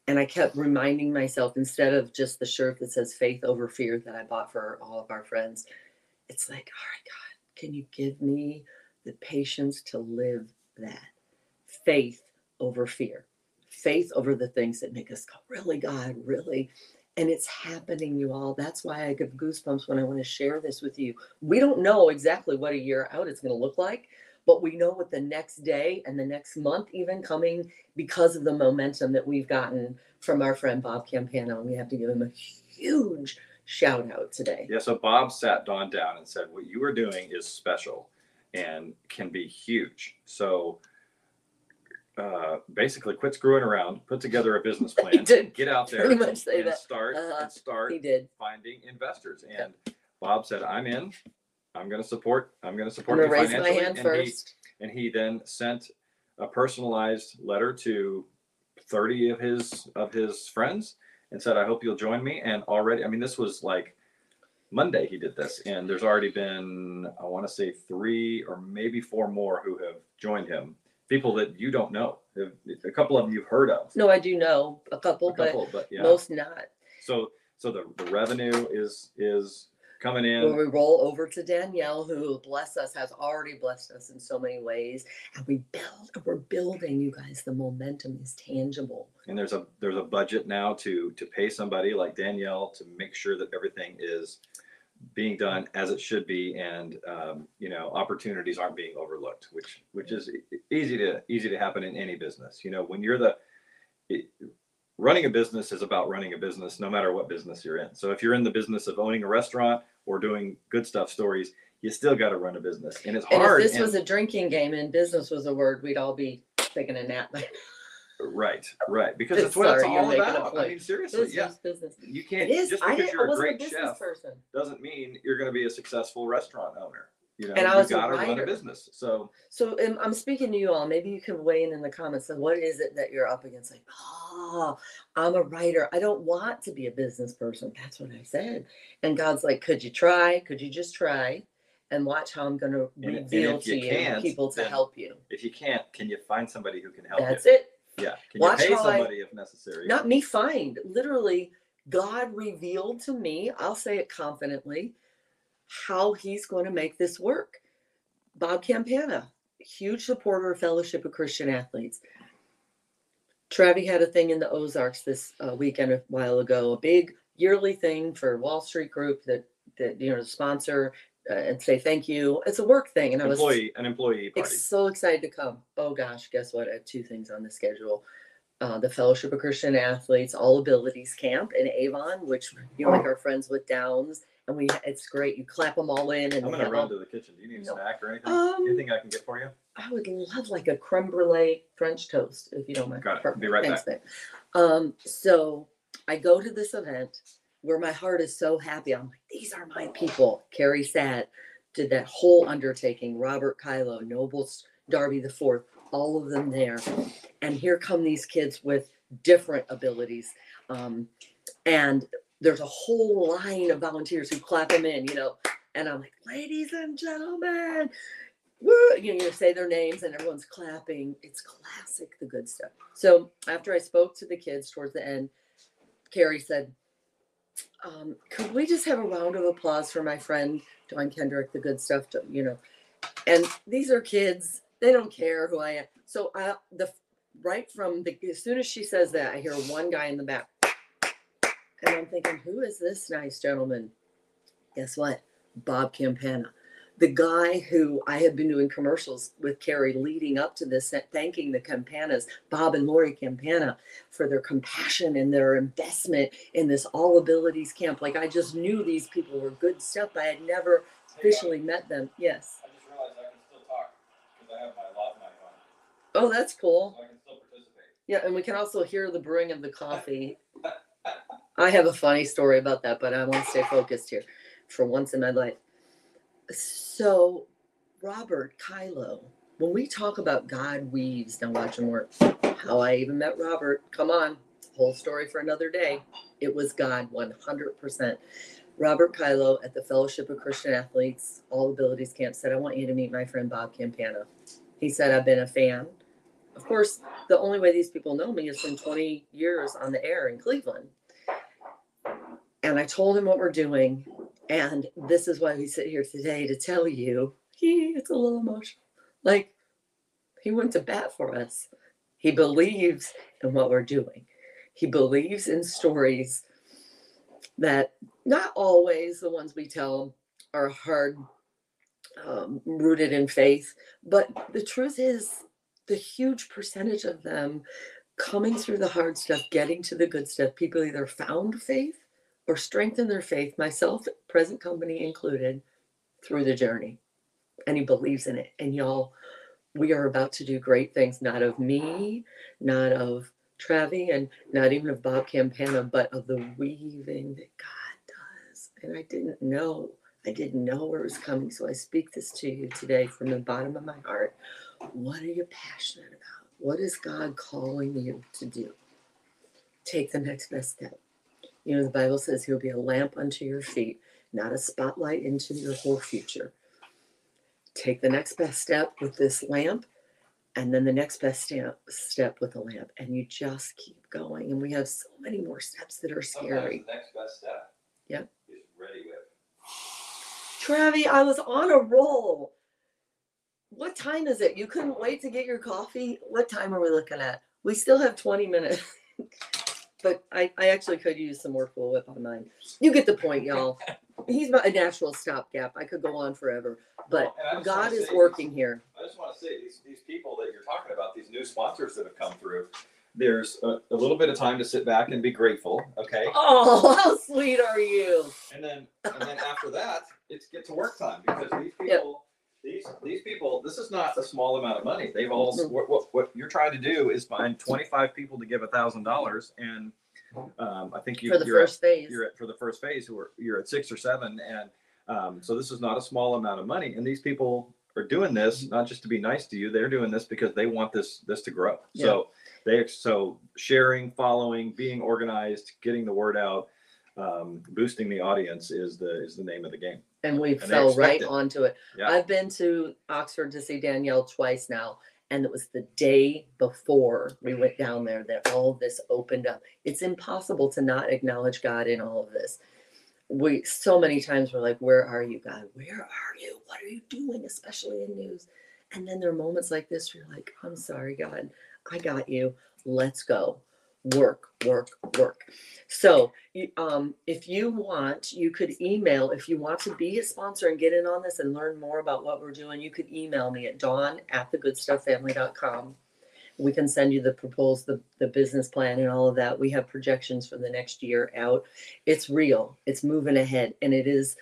And I kept reminding myself instead of just the shirt that says faith over fear that I bought for all of our friends, it's like, all right, God, can you give me the patience to live that? Faith over fear, faith over the things that make us go, really, God, really? And it's happening, you all. That's why I get goosebumps when I want to share this with you. We don't know exactly what a year out is going to look like, but we know what the next day and the next month, even coming because of the momentum that we've gotten from our friend Bob Campana. And we have to give him a huge shout out today. Yeah, so Bob sat Dawn down and said, What you are doing is special and can be huge. So uh, basically quit screwing around, put together a business plan, He did get out there pretty much say and that. start Uh-huh. and start He did. finding investors. And Bob said, I'm in. I'm going to support. I'm going to I'm support you to raise my financially. hand and first. He, and he then sent a personalized letter to 30 of his of his friends and said, I hope you'll join me. And already, I mean, this was like Monday he did this, and there's already been, I want to say three or maybe four more who have joined him. People that you don't know. A couple of them you've heard of. No, I do know a couple, A couple, but but yeah. most not. So so the, the revenue is is coming When in. we roll over to Danielle, who bless us, has already blessed us in so many ways, and we build, we're building, you guys. The momentum is tangible. and there's a there's a budget now to to pay somebody like Danielle to make sure that everything is being done as it should be and um, you know opportunities aren't being overlooked which which is easy to easy to happen in any business you know when you're the it, running a business is about running a business no matter what business you're in so if you're in the business of owning a restaurant or doing good stuff stories you still got to run a business and it's And hard if this and- was a drinking game and business was a word, we'd all be taking a nap. right right because it's what it's Sorry, you're all a about i mean seriously yeah business, business. you can't just because you're a a great business chef person. doesn't mean you're going to be a successful restaurant owner. You know, And I was a got to run a business. So So I'm speaking to you all. Maybe you can weigh in in the comments. And what is it that you're up against? Like, oh, I'm a writer. I don't want to be a business person. That's what I said. And God's like, could you try? Could you just try? And watch how I'm going to reveal to you you people to help you. if you can't, can you find somebody who can help That's you? it. Yeah. Can Watch you pay how I- somebody if necessary? Not me find. Literally, God revealed to me, I'll say it confidently, how he's going to make this work. Bob Campana, huge supporter of Fellowship of Christian Athletes. Travi had a thing in the Ozarks this uh, weekend a while ago, a big yearly thing for Wall Street Group that that you know sponsor uh, and say thank you. It's a work thing, and I was employee, an employee party. So excited to come. Oh gosh, guess what? I have two things on the schedule. Uh, the Fellowship of Christian Athletes All Abilities Camp in Avon, which you know, like our friends with Downs, and we it's great. You clap them all in, and I'm going to run to the kitchen. Do you need a No. snack or anything? Um, anything I can get for you? I would love like a creme brulee French toast if you don't mind. Got it. Perfect. Be right Thanks, babe. Um, so I go to this event where my heart is so happy. I'm like, these are my people. Carrie Sad did that whole undertaking. Robert Kylo, Nobles Darby the Fourth, all of them there. And here come these kids with different abilities. Um, and there's a whole line of volunteers who clap them in, you know. And I'm like, ladies and gentlemen, woo, you know, you say their names and everyone's clapping. It's classic, the good stuff. So after I spoke to the kids towards the end, Carrie said, um, could we just have a round of applause for my friend Dawn Kendrick, the good stuff, to, you know? And these are kids; they don't care who I am. So I, the right from the as soon as she says that, I hear one guy in the back, and I'm thinking, who is this nice gentleman? Guess what? Bob Campana the guy who I had been doing commercials with Carrie leading up to this, thanking the Campanas, Bob and Lori Campana, for their compassion and their investment in this all abilities camp. Like I just knew these people were good stuff. I had never officially met them. Yes. I just realized I can still talk because I have my lav mic on. Oh, that's cool. So I can still participate. Yeah, and we can also hear the brewing of the coffee. I have a funny story about that, but I want to stay focused here for once in my life. So, Robert Kylo, when we talk about God weaves, now watch him work. How I even met Robert, come on, whole story for another day. It was God 100%. Robert Kylo at the Fellowship of Christian Athletes All Abilities Camp said, I want you to meet my friend Bob Campana. He said, I've been a fan of course, the only way these people know me is from 20 years on the air in Cleveland. And I told him what we're doing. And this is why we sit here today to tell you he it's a little emotional. Like he went to bat for us. He believes in what we're doing. He believes in stories that not always the ones we tell are hard um, rooted in faith, but the truth is, the huge percentage of them coming through the hard stuff, getting to the good stuff, people either found faith or strengthen their faith, myself, present company included, through the journey. And he believes in it. And y'all, we are about to do great things, not of me, not of Travi, and not even of Bob Campana, but of the weaving that God does. And I didn't know I didn't know where it was coming. So I speak this to you today from the bottom of my heart. What are you passionate about? What is God calling you to do? Take the next best step. You know, the Bible says he'll be a lamp unto your feet, not a spotlight into your whole future. Take the next best step with this lamp, and then the next best step, step with a lamp. And you just keep going. And we have so many more steps that are scary. next best step. Yep. Is ready with. Travi, I was on a roll. What time is it? You couldn't wait to get your coffee? What time are we looking at? We still have 20 minutes. but I, I actually could use some more Cool Whip on mine. You get the point, y'all. He's a natural stopgap. I could go on forever, but Well, and I just God wanna is say- working here. I just want to say these, these people that you're talking about, these new sponsors that have come through, there's a, a little bit of time to sit back and be grateful, okay? Oh, how sweet are you? And then and then after that, it's get to work time because these Yep. people, these these people, this is not a small amount of money. They've all what, what what you're trying to do is find 25 people to give a thousand dollars, and um, I think you, For the you're first phase. at, you're at for the first phase who are you're at six or seven, and um, so this is not a small amount of money. And these people are doing this not just to be nice to you; they're doing this because they want this this to grow. So they so sharing, following, being organized, getting the word out um, boosting the audience is the is the name of the game. And we they fell expect right it. onto it. Yeah. I've been to Oxford to see Danielle twice now, and it was the day before we mm-hmm. went down there that all of this opened up. It's impossible to not acknowledge God in all of this. We so many times we're like, "Where are you, God? Where are you? What are you doing?" Especially in news. And then there are moments like this where you're like, "I'm sorry, God, I got you. Let's go." Work, work, work. So, um, if you want, you could email, if you want to be a sponsor and get in on this and learn more about what we're doing, you could email me at dawn at thegoodstufffamily.com. We can send you the proposed, the, the business plan and all of that. We have projections for the next year out. It's real, it's moving ahead. And it is,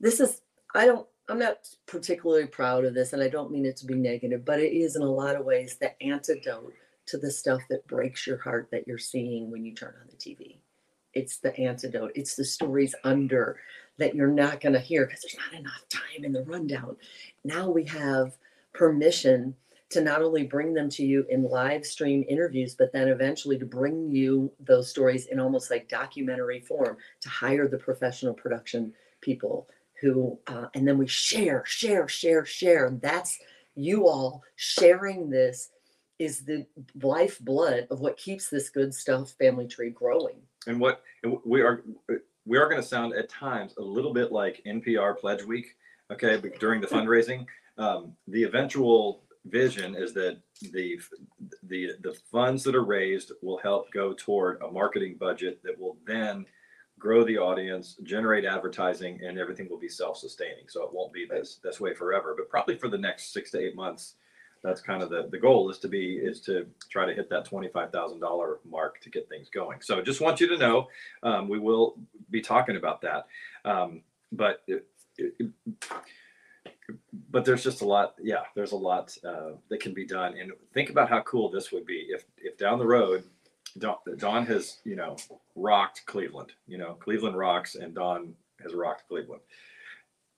this is, I don't, I'm not particularly proud of this and I don't mean it to be negative, but it is in a lot of ways the antidote to the stuff that breaks your heart that you're seeing when you turn on the TV it's the antidote. It's the stories under that you're not going to hear because there's not enough time in the rundown. Now we have permission to not only bring them to you in live stream interviews but then eventually to bring you those stories in almost like documentary form to hire the professional production people who uh, and then we share share share share. And that's you all sharing this is the lifeblood of what keeps this good stuff family tree growing And what we are we are going to sound at times a little bit like NPR Pledge Week, okay, but during the fundraising. Um, the eventual vision is that the the the funds that are raised will help go toward a marketing budget that will then grow the audience, generate advertising, and everything will be self-sustaining. So it won't be this this way forever, but probably for the next six to eight months. That's kind of the, the goal is to be is to try to hit that twenty five thousand dollar mark to get things going. So just want you to know um, we will be talking about that, um, but it, it, but there's just a lot. Yeah, there's a lot uh, that can be done. And think about how cool this would be if if down the road, Dawn, Dawn has you know rocked Cleveland. You know Cleveland rocks, and Dawn has rocked Cleveland.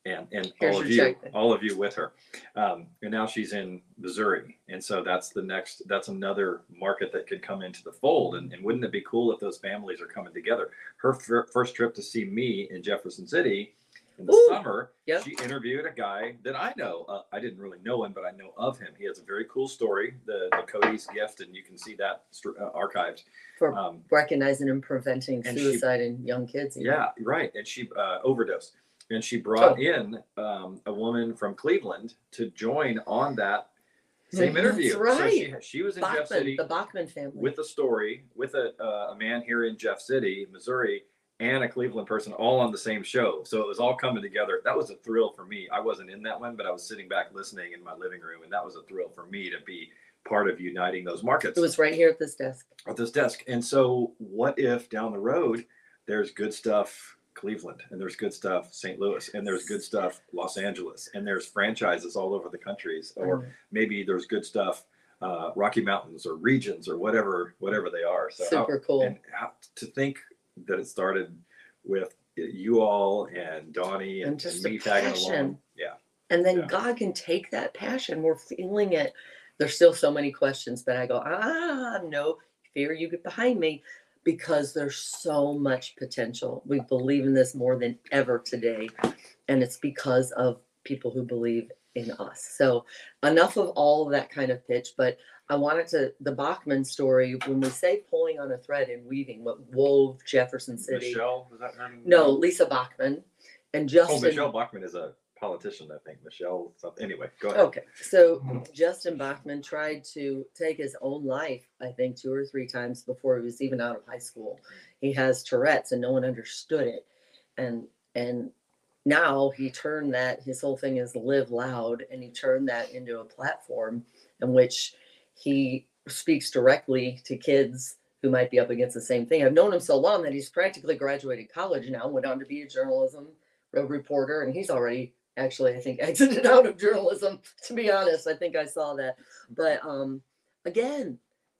And, and Here's all of you, check all of you with her, um, and now she's in Missouri, and so that's the next. That's another market that could come into the fold. And, and wouldn't it be cool if those families are coming together? Her fir- first trip to see me in Jefferson City in the Ooh, summer, yep. she interviewed a guy that I know. Uh, I didn't really know him, but I know of him. He has a very cool story, the, the Cody's gift, and you can see that st- uh, archived. For Um, recognizing and preventing and she- suicide in young kids. yeah, right. And she uh, overdosed, and she brought in um, a woman from Cleveland to join on that same That's interview. So she, right. she was in Jeff City the Bachman family. with a story with a, uh, a man here in Jeff City, Missouri, and a Cleveland person all on the same show. So it was all coming together. That was a thrill for me. I wasn't in that one, but I was sitting back listening in my living room, and that was a thrill for me to be part of uniting those markets it was right here at this desk. at this desk. And so, what if down the road there's good stuff Cleveland, and there's good stuff St. Louis, and there's good stuff Los Angeles, and there's franchises all over the countries, or Mm. maybe there's good stuff uh, Rocky Mountains or regions or whatever whatever they are. So how- Super cool. and how, to think that it started with you all and Donnie and, And just and me tagging along. Yeah. And then Yeah. God can take that passion. We're feeling it. There's still so many questions, but I go, ah, no fear, you get behind me because there's so much potential. We believe in this more than ever today. And it's because of people who believe in us. So, enough of all of that kind of pitch, but I wanted to, the Bachman story, when we say pulling on a thread and weaving, what wove Jefferson City. Michelle, was that her name? No, Lisa Bachman and Oh, Michelle Bachman is a politician, I think. Michelle something. Anyway, go ahead. Okay, so Justin Bachman tried to take his own life, I think, two or three times before he was even out of high school. He has Tourette's and no one understood it. And and now he turned that his whole thing is live loud and he turned that into a platform in which he speaks directly to kids who might be up against the same thing. I've known him so long that he's practically graduated college now, went on to be a journalism reporter, and he's already actually I think exited out of journalism. To be honest, I think I saw that. But um, again,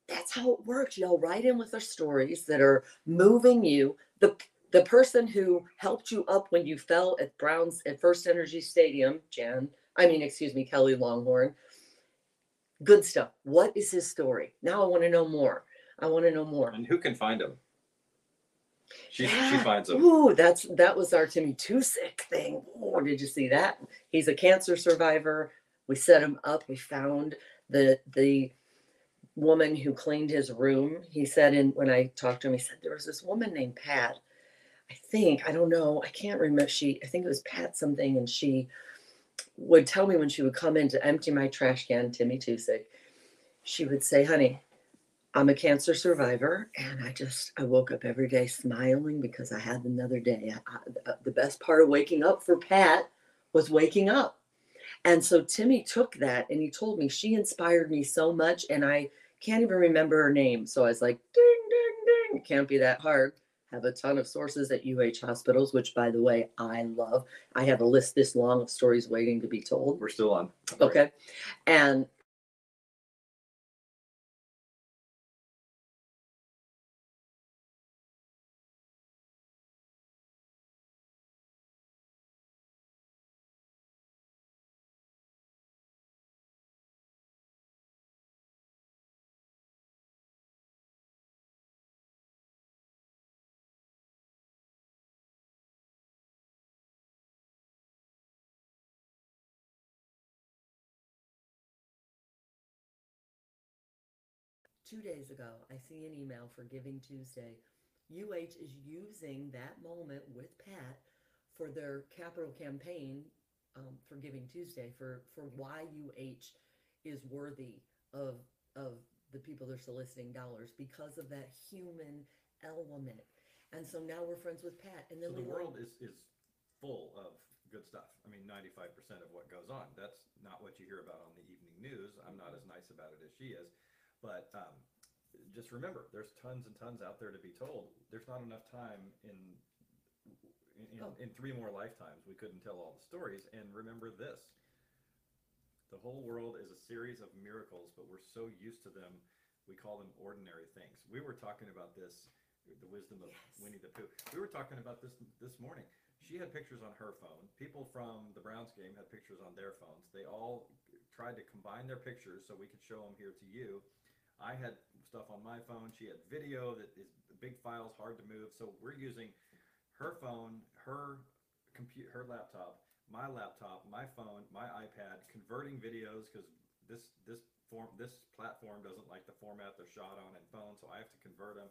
that's how it works. Y'all write in with their stories that are moving you. The the person who helped you up when you fell at Browns at First Energy Stadium, Jan. I mean, excuse me, Kelly Longhorn. Good stuff. What is his story? Now I want to know more. I want to know more. And who can find him? She she finds him. Ooh, that's that was our Timmy Tusick thing. Oh, did you see that? He's a cancer survivor. We set him up. We found the the woman who cleaned his room. He said, in when I talked to him, he said there was this woman named Pat. I think I don't know. I can't remember. She I think it was Pat something, and she would tell me when she would come in to empty my trash can. Timmy Tusick. She would say, "Honey, I'm a cancer survivor, and I just I woke up every day smiling because I had another day. I, I, the best part of waking up for Pat was waking up, and so Timmy took that and he told me she inspired me so much, and I can't even remember her name. So I was like, ding, ding, ding. It can't be that hard. Have a ton of sources at UH hospitals, which by the way I love. I have a list this long of stories waiting to be told. We're still on. Okay, and two days ago, I see an email for Giving Tuesday. UH is using that moment with Pat for their capital campaign um, for Giving Tuesday for for why UH is worthy of of the people they're soliciting dollars because of that human element. And so now we're friends with Pat. And then So the we world is is full of good stuff. I mean, ninety five percent of what goes on. That's not what you hear about on the evening news. I'm not as nice about it as she is, but um, just remember, there's tons and tons out there to be told. There's not enough time in. In, Oh. in three more lifetimes, we couldn't tell all the stories. And remember this the whole world is a series of miracles, but we're so used to them, we call them ordinary things. We were talking about this, the wisdom of Yes. Winnie the Pooh. We were talking about this this morning. She had pictures on her phone. People from the Browns game had pictures on their phones. They all tried to combine their pictures so we could show them here to you. I had stuff on my phone. She had video that is big files, hard to move. So we're using her phone, her computer, her laptop, my laptop, my phone, my iPad, converting videos because this this form this platform doesn't like the format they're shot on in phone, so I have to convert them.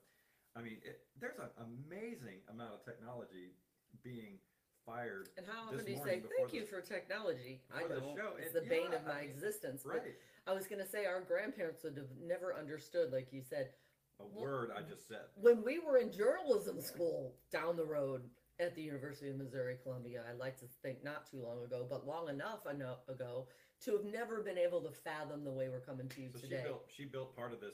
I mean, it, there's an amazing amount of technology being fired. And how this often do you morning say before thank the- you for technology? I before the don't. show, It's and the bane yeah, of my I mean, existence. But right. I was gonna say our grandparents would have never understood, like you said, a word I just said? when we were in journalism school down the road at the University of Missouri Columbia. I like to think not too long ago, but long enough ano- ago to have never been able to fathom the way we're coming to you So she today. built she built part of this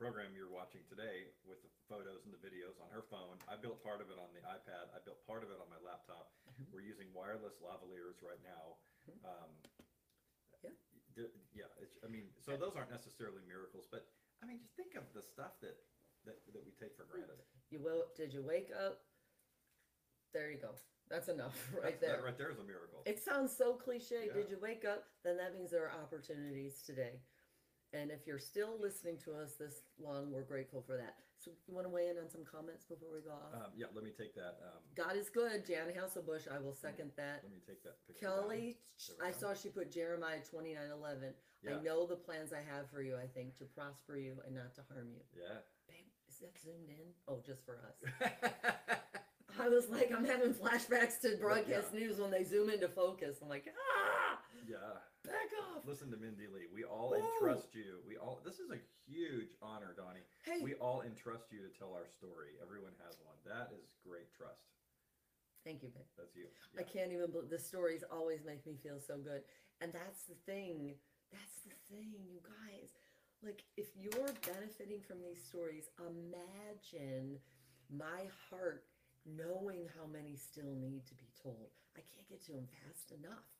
program you're watching today with the photos and the videos on her phone. I built part of it on the iPad. I built part of it on my laptop. Mm-hmm. We're using wireless lavaliers right now. Um, Yeah. the- yeah, it's, I mean, so those aren't necessarily miracles, but I mean, just think of the stuff that that, that we take for granted. You will? Did you wake up? There you go. That's enough right That's- there. That right there is a miracle. It sounds so cliche. Yeah. Did you wake up? Then that means there are opportunities today. And if you're still listening to us this long, we're grateful for that. So you want to weigh in on some comments before we go off? Um, yeah, let me take that. Um, God is good, Jan Hasselbush. I will second that. let me take that picture. Kelly, down. There we I go. saw she put Jeremiah twenty nine eleven. Yeah. I know the plans I have for you, I think, to prosper you and not to harm you. Yeah. Babe, is that zoomed in? Oh, just for us. I was like, I'm having flashbacks to broadcast news when they zoom into focus. I'm like, ah, Yeah. Listen to Mindy Lee. We all Woo! entrust you. We all. This is a huge honor, Donnie. Hey. We all entrust you to tell our story. Everyone has one. That is great trust. Thank you, babe. That's you. I can't even believe the stories always make me feel so good. And that's the thing. That's the thing, you guys. Like, if you're benefiting from these stories, imagine my heart knowing how many still need to be told. I can't get to them fast enough.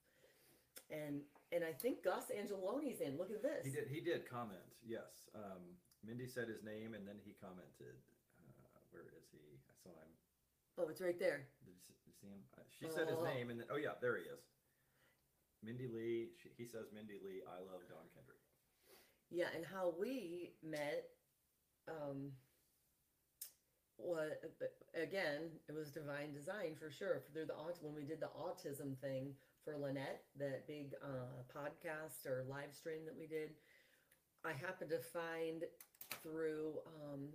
And and I think Gus Angeloni's in. Look at this. He did. He did comment. Yes. Um, Mindy said his name, and then he commented. Uh, where is he? I saw him. Oh, it's right there. Did you see, you see him? Uh, She said his Oh. name, and then oh yeah, there he is. Mindy Lee. She, he says Mindy Lee. I love Dawn Kendrick. Yeah, and how we met, um, what again? It was divine design for sure. Through the aut- when we did the autism thing for Lynette, that big uh, podcast or live stream that we did, I happened to find through. Um,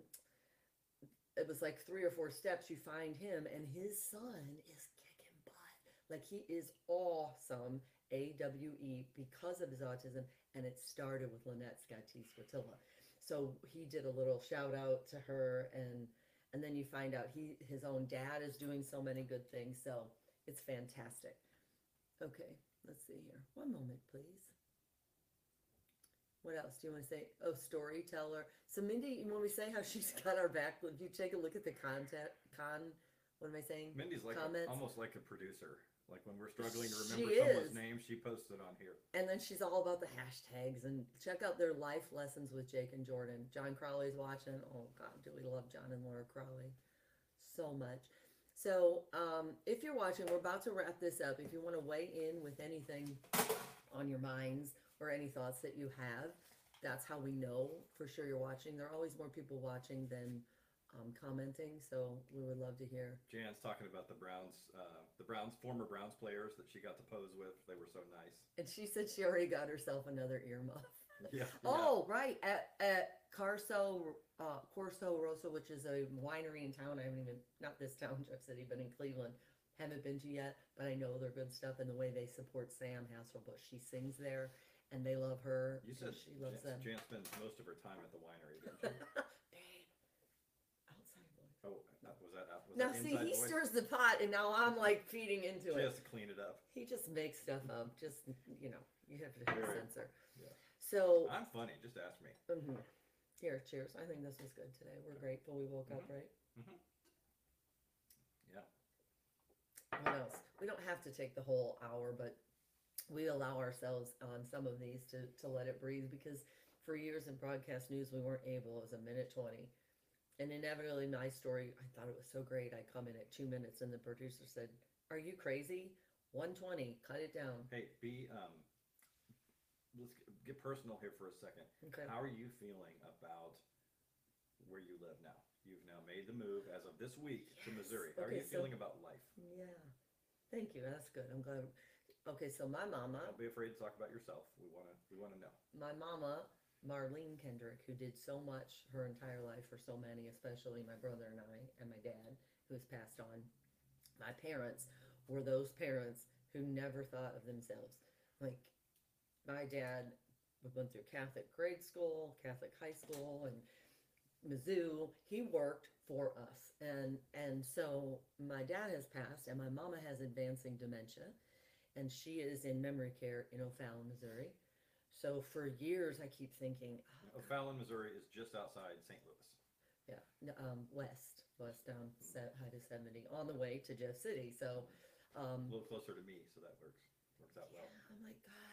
it was like three or four steps. You find him, and his son is kicking butt. Like he is awesome. A W E because of his autism, and it started with Lynette Scotty Swatilla. So he did a little shout out to her, and and then you find out he his own dad is doing so many good things. So it's fantastic. Okay, let's see here. One moment, please. What else do you want to say? Oh, storyteller. So Mindy, when we say how she's got our back, if you take a look at the content, con, what am I saying? Mindy's like a, comments. almost like a producer. Like when we're struggling to She remember someone's is. name, she posts it on here. And then she's all about the hashtags and check out their life lessons with Jake and Jordan. John Crowley's watching. Oh God, do we love John and Laura Crowley so much. So um, if you're watching, we're about to wrap this up. If you want to weigh in with anything on your minds or any thoughts that you have, that's how we know for sure you're watching. There are always more people watching than um, commenting, so we would love to hear. Jan's talking about the Browns, uh, the Browns former Browns players that she got to pose with. They were so nice. And she said she already got herself another earmuff. Yeah. Oh, right. At, at Carso, uh, Corso Rosa, which is a winery in town. I haven't even, not this town, Jeff City, but in Cleveland. Haven't been to yet, but I know they're good stuff and the way they support Sam Hasselbush. She sings there and they love her. You and said she loves Jan, them. Jan spends most of her time at the winery, didn't you? Babe, outside voice. oh, that, was that was Now, that see, he voice? stirs the pot and now I'm like feeding into it. She it. has to clean it up. He just makes stuff up. Just, you know, you have to Very- censor. Yeah. So, I'm funny. Just ask me. mhm. Here, cheers. I think this was good today. We're grateful we woke up, right? Yeah. what else? We don't have to take the whole hour, but we allow ourselves on some of these to, to let it breathe because for years in broadcast news we weren't able. It was a minute 20. And inevitably, my story, I thought it was so great. I come in at two minutes and the producer said, Are you crazy? 120, cut it down. Hey, be um. Let's get- personal here for a second. Okay. How are you feeling about where you live now? You've now made the move as of this week to Missouri. How are you so- feeling about life? Yeah. Thank you. That's good. I'm glad. Okay, so my mama, Don't be afraid to talk about yourself. We wanna, we wanna know. my mama, Marlene Kendrick, who did so much her entire life for so many, especially my brother and I, and my dad, who has passed on. My parents were those parents who never thought of themselves. Like, my dad went through Catholic grade school, Catholic high school, and Mizzou. He worked for us, and and so my dad has passed, and my mama has advancing dementia, and she is in memory care in O'Fallon, Missouri. So for years, I keep thinking, oh, O'Fallon, Missouri is just outside St. Louis. yeah, um, west, west down se- high to seventy, on the way to Jeff City. So, A um, little closer to me, so that works, works out well. I'm like, God,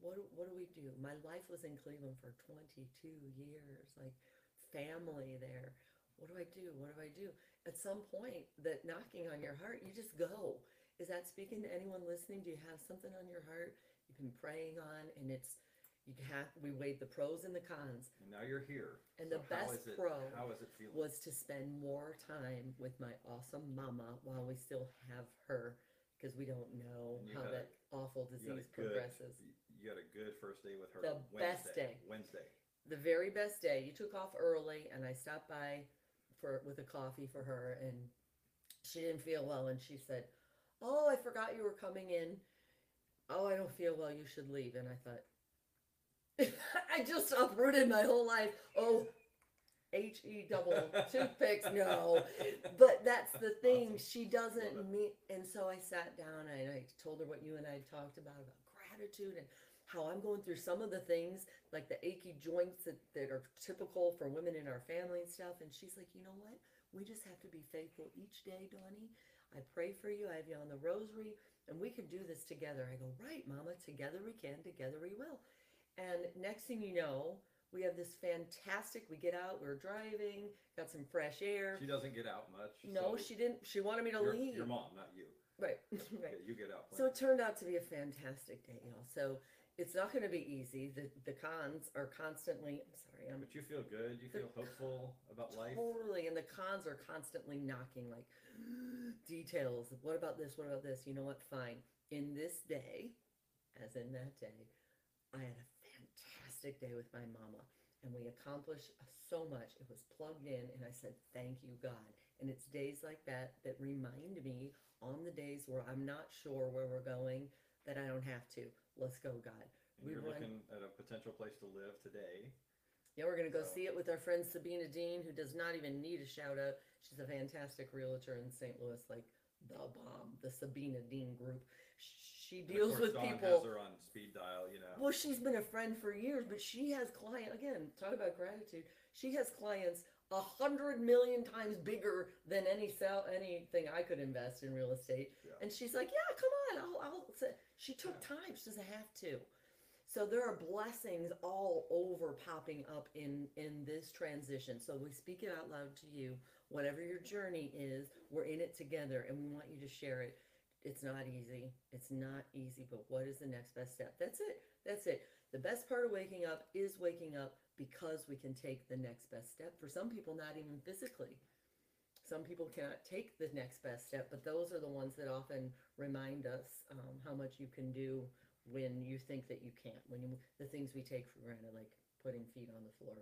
what do- what do we do? My life was in Cleveland for 22 years, like family there. What do I do? What do I do? At some point, that knocking on your heart, you just go. Is that speaking to anyone listening? Do you have something on your heart you've been praying on, and it's you have we weighed the pros and the cons. And now you're here. And so the best it- pro How is it feeling? was to spend more time with my awesome mama while we still have her because we don't know how that awful disease progresses. You had a good first day with her. The Wednesday, best day. Wednesday. The very best day. You took off early, and I stopped by for with a coffee for her, and she didn't feel well, and she said, "Oh, I forgot you were coming in. Oh, I don't feel well. You should leave." And I thought, I just uprooted my whole life. Oh, H E double toothpicks, no. But that's the thing. Awesome. She doesn't mean. And so I sat down and I told her what you and I talked about about gratitude and how I'm going through some of the things like the achy joints that, that are typical for women in our family and stuff. And she's like, you know what? We just have to be faithful each day, Donnie. I pray for you. I have you on the rosary, and we can do this together. I go, right, Mama. Together we can. Together we will. And next thing you know, we have this fantastic. We get out. We're driving. Got some fresh air. She doesn't get out much. no, so she didn't. She wanted me to your, leave. Your mom, not you. Right. Yeah, right. you get out. So it turned out to be a fantastic day, y'all. So it's not going to be easy. The the cons are constantly. I'm sorry. I'm but you feel good. You feel hopeful about life. Totally, and the cons are constantly knocking like details. What about this? What about this? You know what? Fine. In this day, as in that day, I had a fantastic day with my mama, and we accomplished uh, so much. It was plugged in, and I said, "Thank you, God." And it's days like that that remind me on the days where I'm not sure where we're going that I don't have to. Let's go, God. And you're run- looking at a potential place to live today. yeah, we're gonna go So- see it with our friend Sabina Dean, who does not even need a shout out. She's a fantastic realtor in St. Louis, like the bomb, the Sabina Dean group. She And of deals course, with Dawn has people. her on speed dial. You know. Well, she's been a friend for years, but she has client again. Talk about gratitude. She has clients a hundred million times bigger than any sell anything I could invest in real estate. Yeah. And she's like, "Yeah, come on, I'll." I'll. say-" She took time. She doesn't have to. So there are blessings all over popping up in in this transition. So we speak it out loud to you. Whatever your journey is, we're in it together, and we want you to share it. It's not easy. It's not easy, but what is the next best step? That's it. That's it. The best part of waking up is waking up because we can take the next best step. For some people, not even physically. Some people cannot take the next best step, but those are the ones that often remind us um, how much you can do when you think that you can't. When you the things we take for granted, like putting feet on the floor.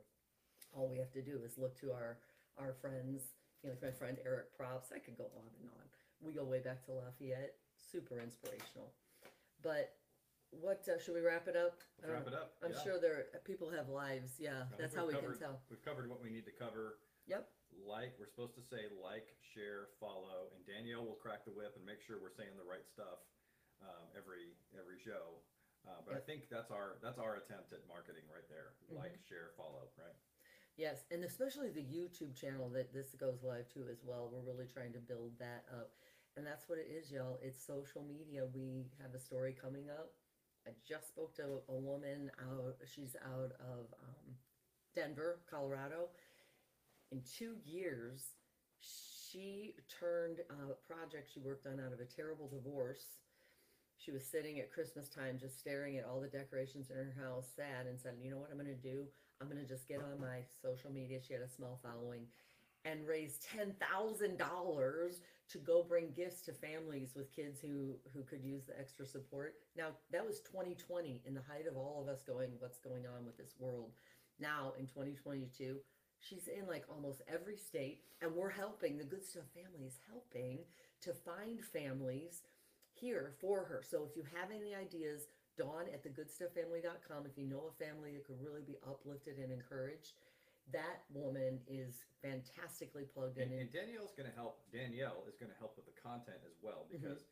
All we have to do is look to our our friends. You know, like my friend Eric Props. I could go on and on. We go way back to Lafayette. Super inspirational. But what uh, should we wrap it up? Let's wrap it up. I'm yeah. sure there people have lives. Yeah, I think that's we've how we covered- can tell. We've covered what we need to cover. Yep. Like we're supposed to say, like, share, follow, and Danielle will crack the whip and make sure we're saying the right stuff um, every every show. Uh, but I Yep. think that's our that's our attempt at marketing right there. Mm-hmm. Like, share, follow, right? Yes, and especially the YouTube channel that this goes live to as well. We're really trying to build that up. And that's what it is, y'all. It's social media. We have a story coming up. I just spoke to a woman out, she's out of um, Denver, Colorado. In two years, she turned a project she worked on out of a terrible divorce. She was sitting at Christmas time just staring at all the decorations in her house, sad, and said, You know what I'm going to do? I'm going to just get on my social media. She had a small following and raised ten thousand dollars to go bring gifts to families with kids who who could use the extra support. Now that was 2020 in the height of all of us going, what's going on with this world? Now in 2022, she's in like almost every state, and we're helping. The Good Stuff family is helping to find families here for her. So if you have any ideas, Dawn at thegoodstufffamily.com. If you know a family that could really be uplifted and encouraged, that woman is fantastically plugged in. And, and Danielle's going to help. Danielle is going to help with the content as well mm-hmm. because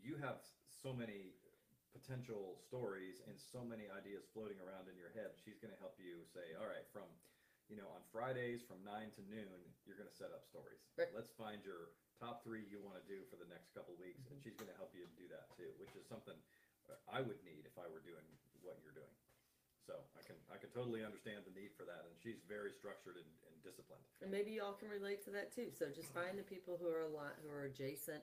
you have so many potential stories and so many ideas floating around in your head. She's going to help you say, all right, from you know on Fridays from nine to noon, you're going to set up stories. Right. Let's find your top three you want to do for the next couple weeks, and mm-hmm. she's going to help you do that too, which is something I would need if I were doing what you're doing. So I can I can totally understand the need for that, and she's very structured and, and disciplined. and maybe y'all can relate to that too. So just find the people who are a lot who are adjacent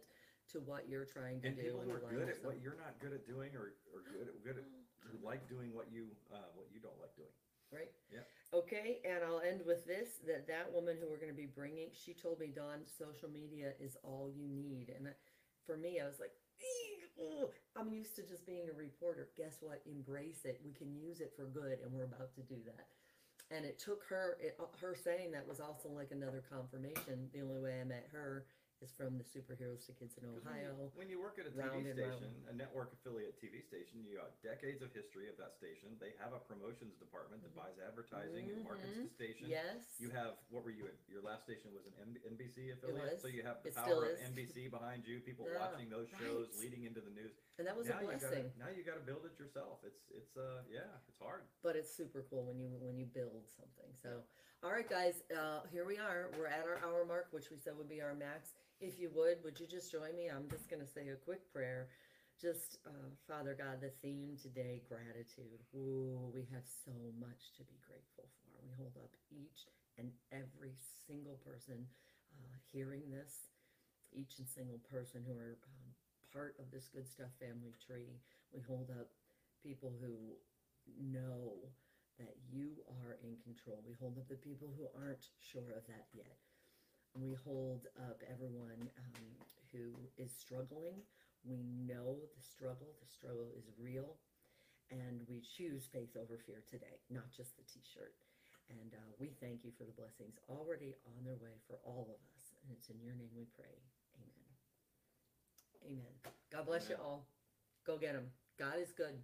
to what you're trying to and do people and who are align good at yourself. what you're not good at doing or, or good at, good at who like doing what you uh, what you don't like doing right? yeah Okay, and I'll end with this: that that woman who we're going to be bringing, she told me, Dawn, social media is all you need. And I, for me, I was like, "Eek, ugh." I'm used to just being a reporter. Guess what? Embrace it. We can use it for good, and we're about to do that. And it took her, it, uh, her saying that was also like another confirmation. The only way I met her is from the Superheroes to Kids in 'Cause Ohio. when you, when you work at a round TV and round. station a network affiliate TV station you got decades of history of that station they have a promotions department that buys advertising and markets the station Mm-hmm. Yes. you have what were you at your last station was an M- NBC affiliate was. so you have the It still power of is. NBC behind you people Yeah, watching those shows right. leading into the news And that was a now you gotta- blessing. now you got to build it yourself it's it's uh yeah it's hard but it's super cool when you when you build something so all right guys uh here we are we're at our hour mark which we said would be our max if you would would you just join me? I'm just going to say a quick prayer. Just uh, father god the theme today gratitude. Ooh, we have so much to be grateful for. We hold up each and every single person uh, hearing this. Each and single person who are um, part of this good stuff family tree. We hold up people who know that you are in control. We hold up the people who aren't sure of that yet. And we hold up everyone um, who is struggling. We know the struggle, the struggle is real. And we choose faith over fear today, not just the t shirt. And uh, we thank you for the blessings already on their way for all of us. And it's in your name we pray. Amen. Amen. God bless you all. Go get them. God is good.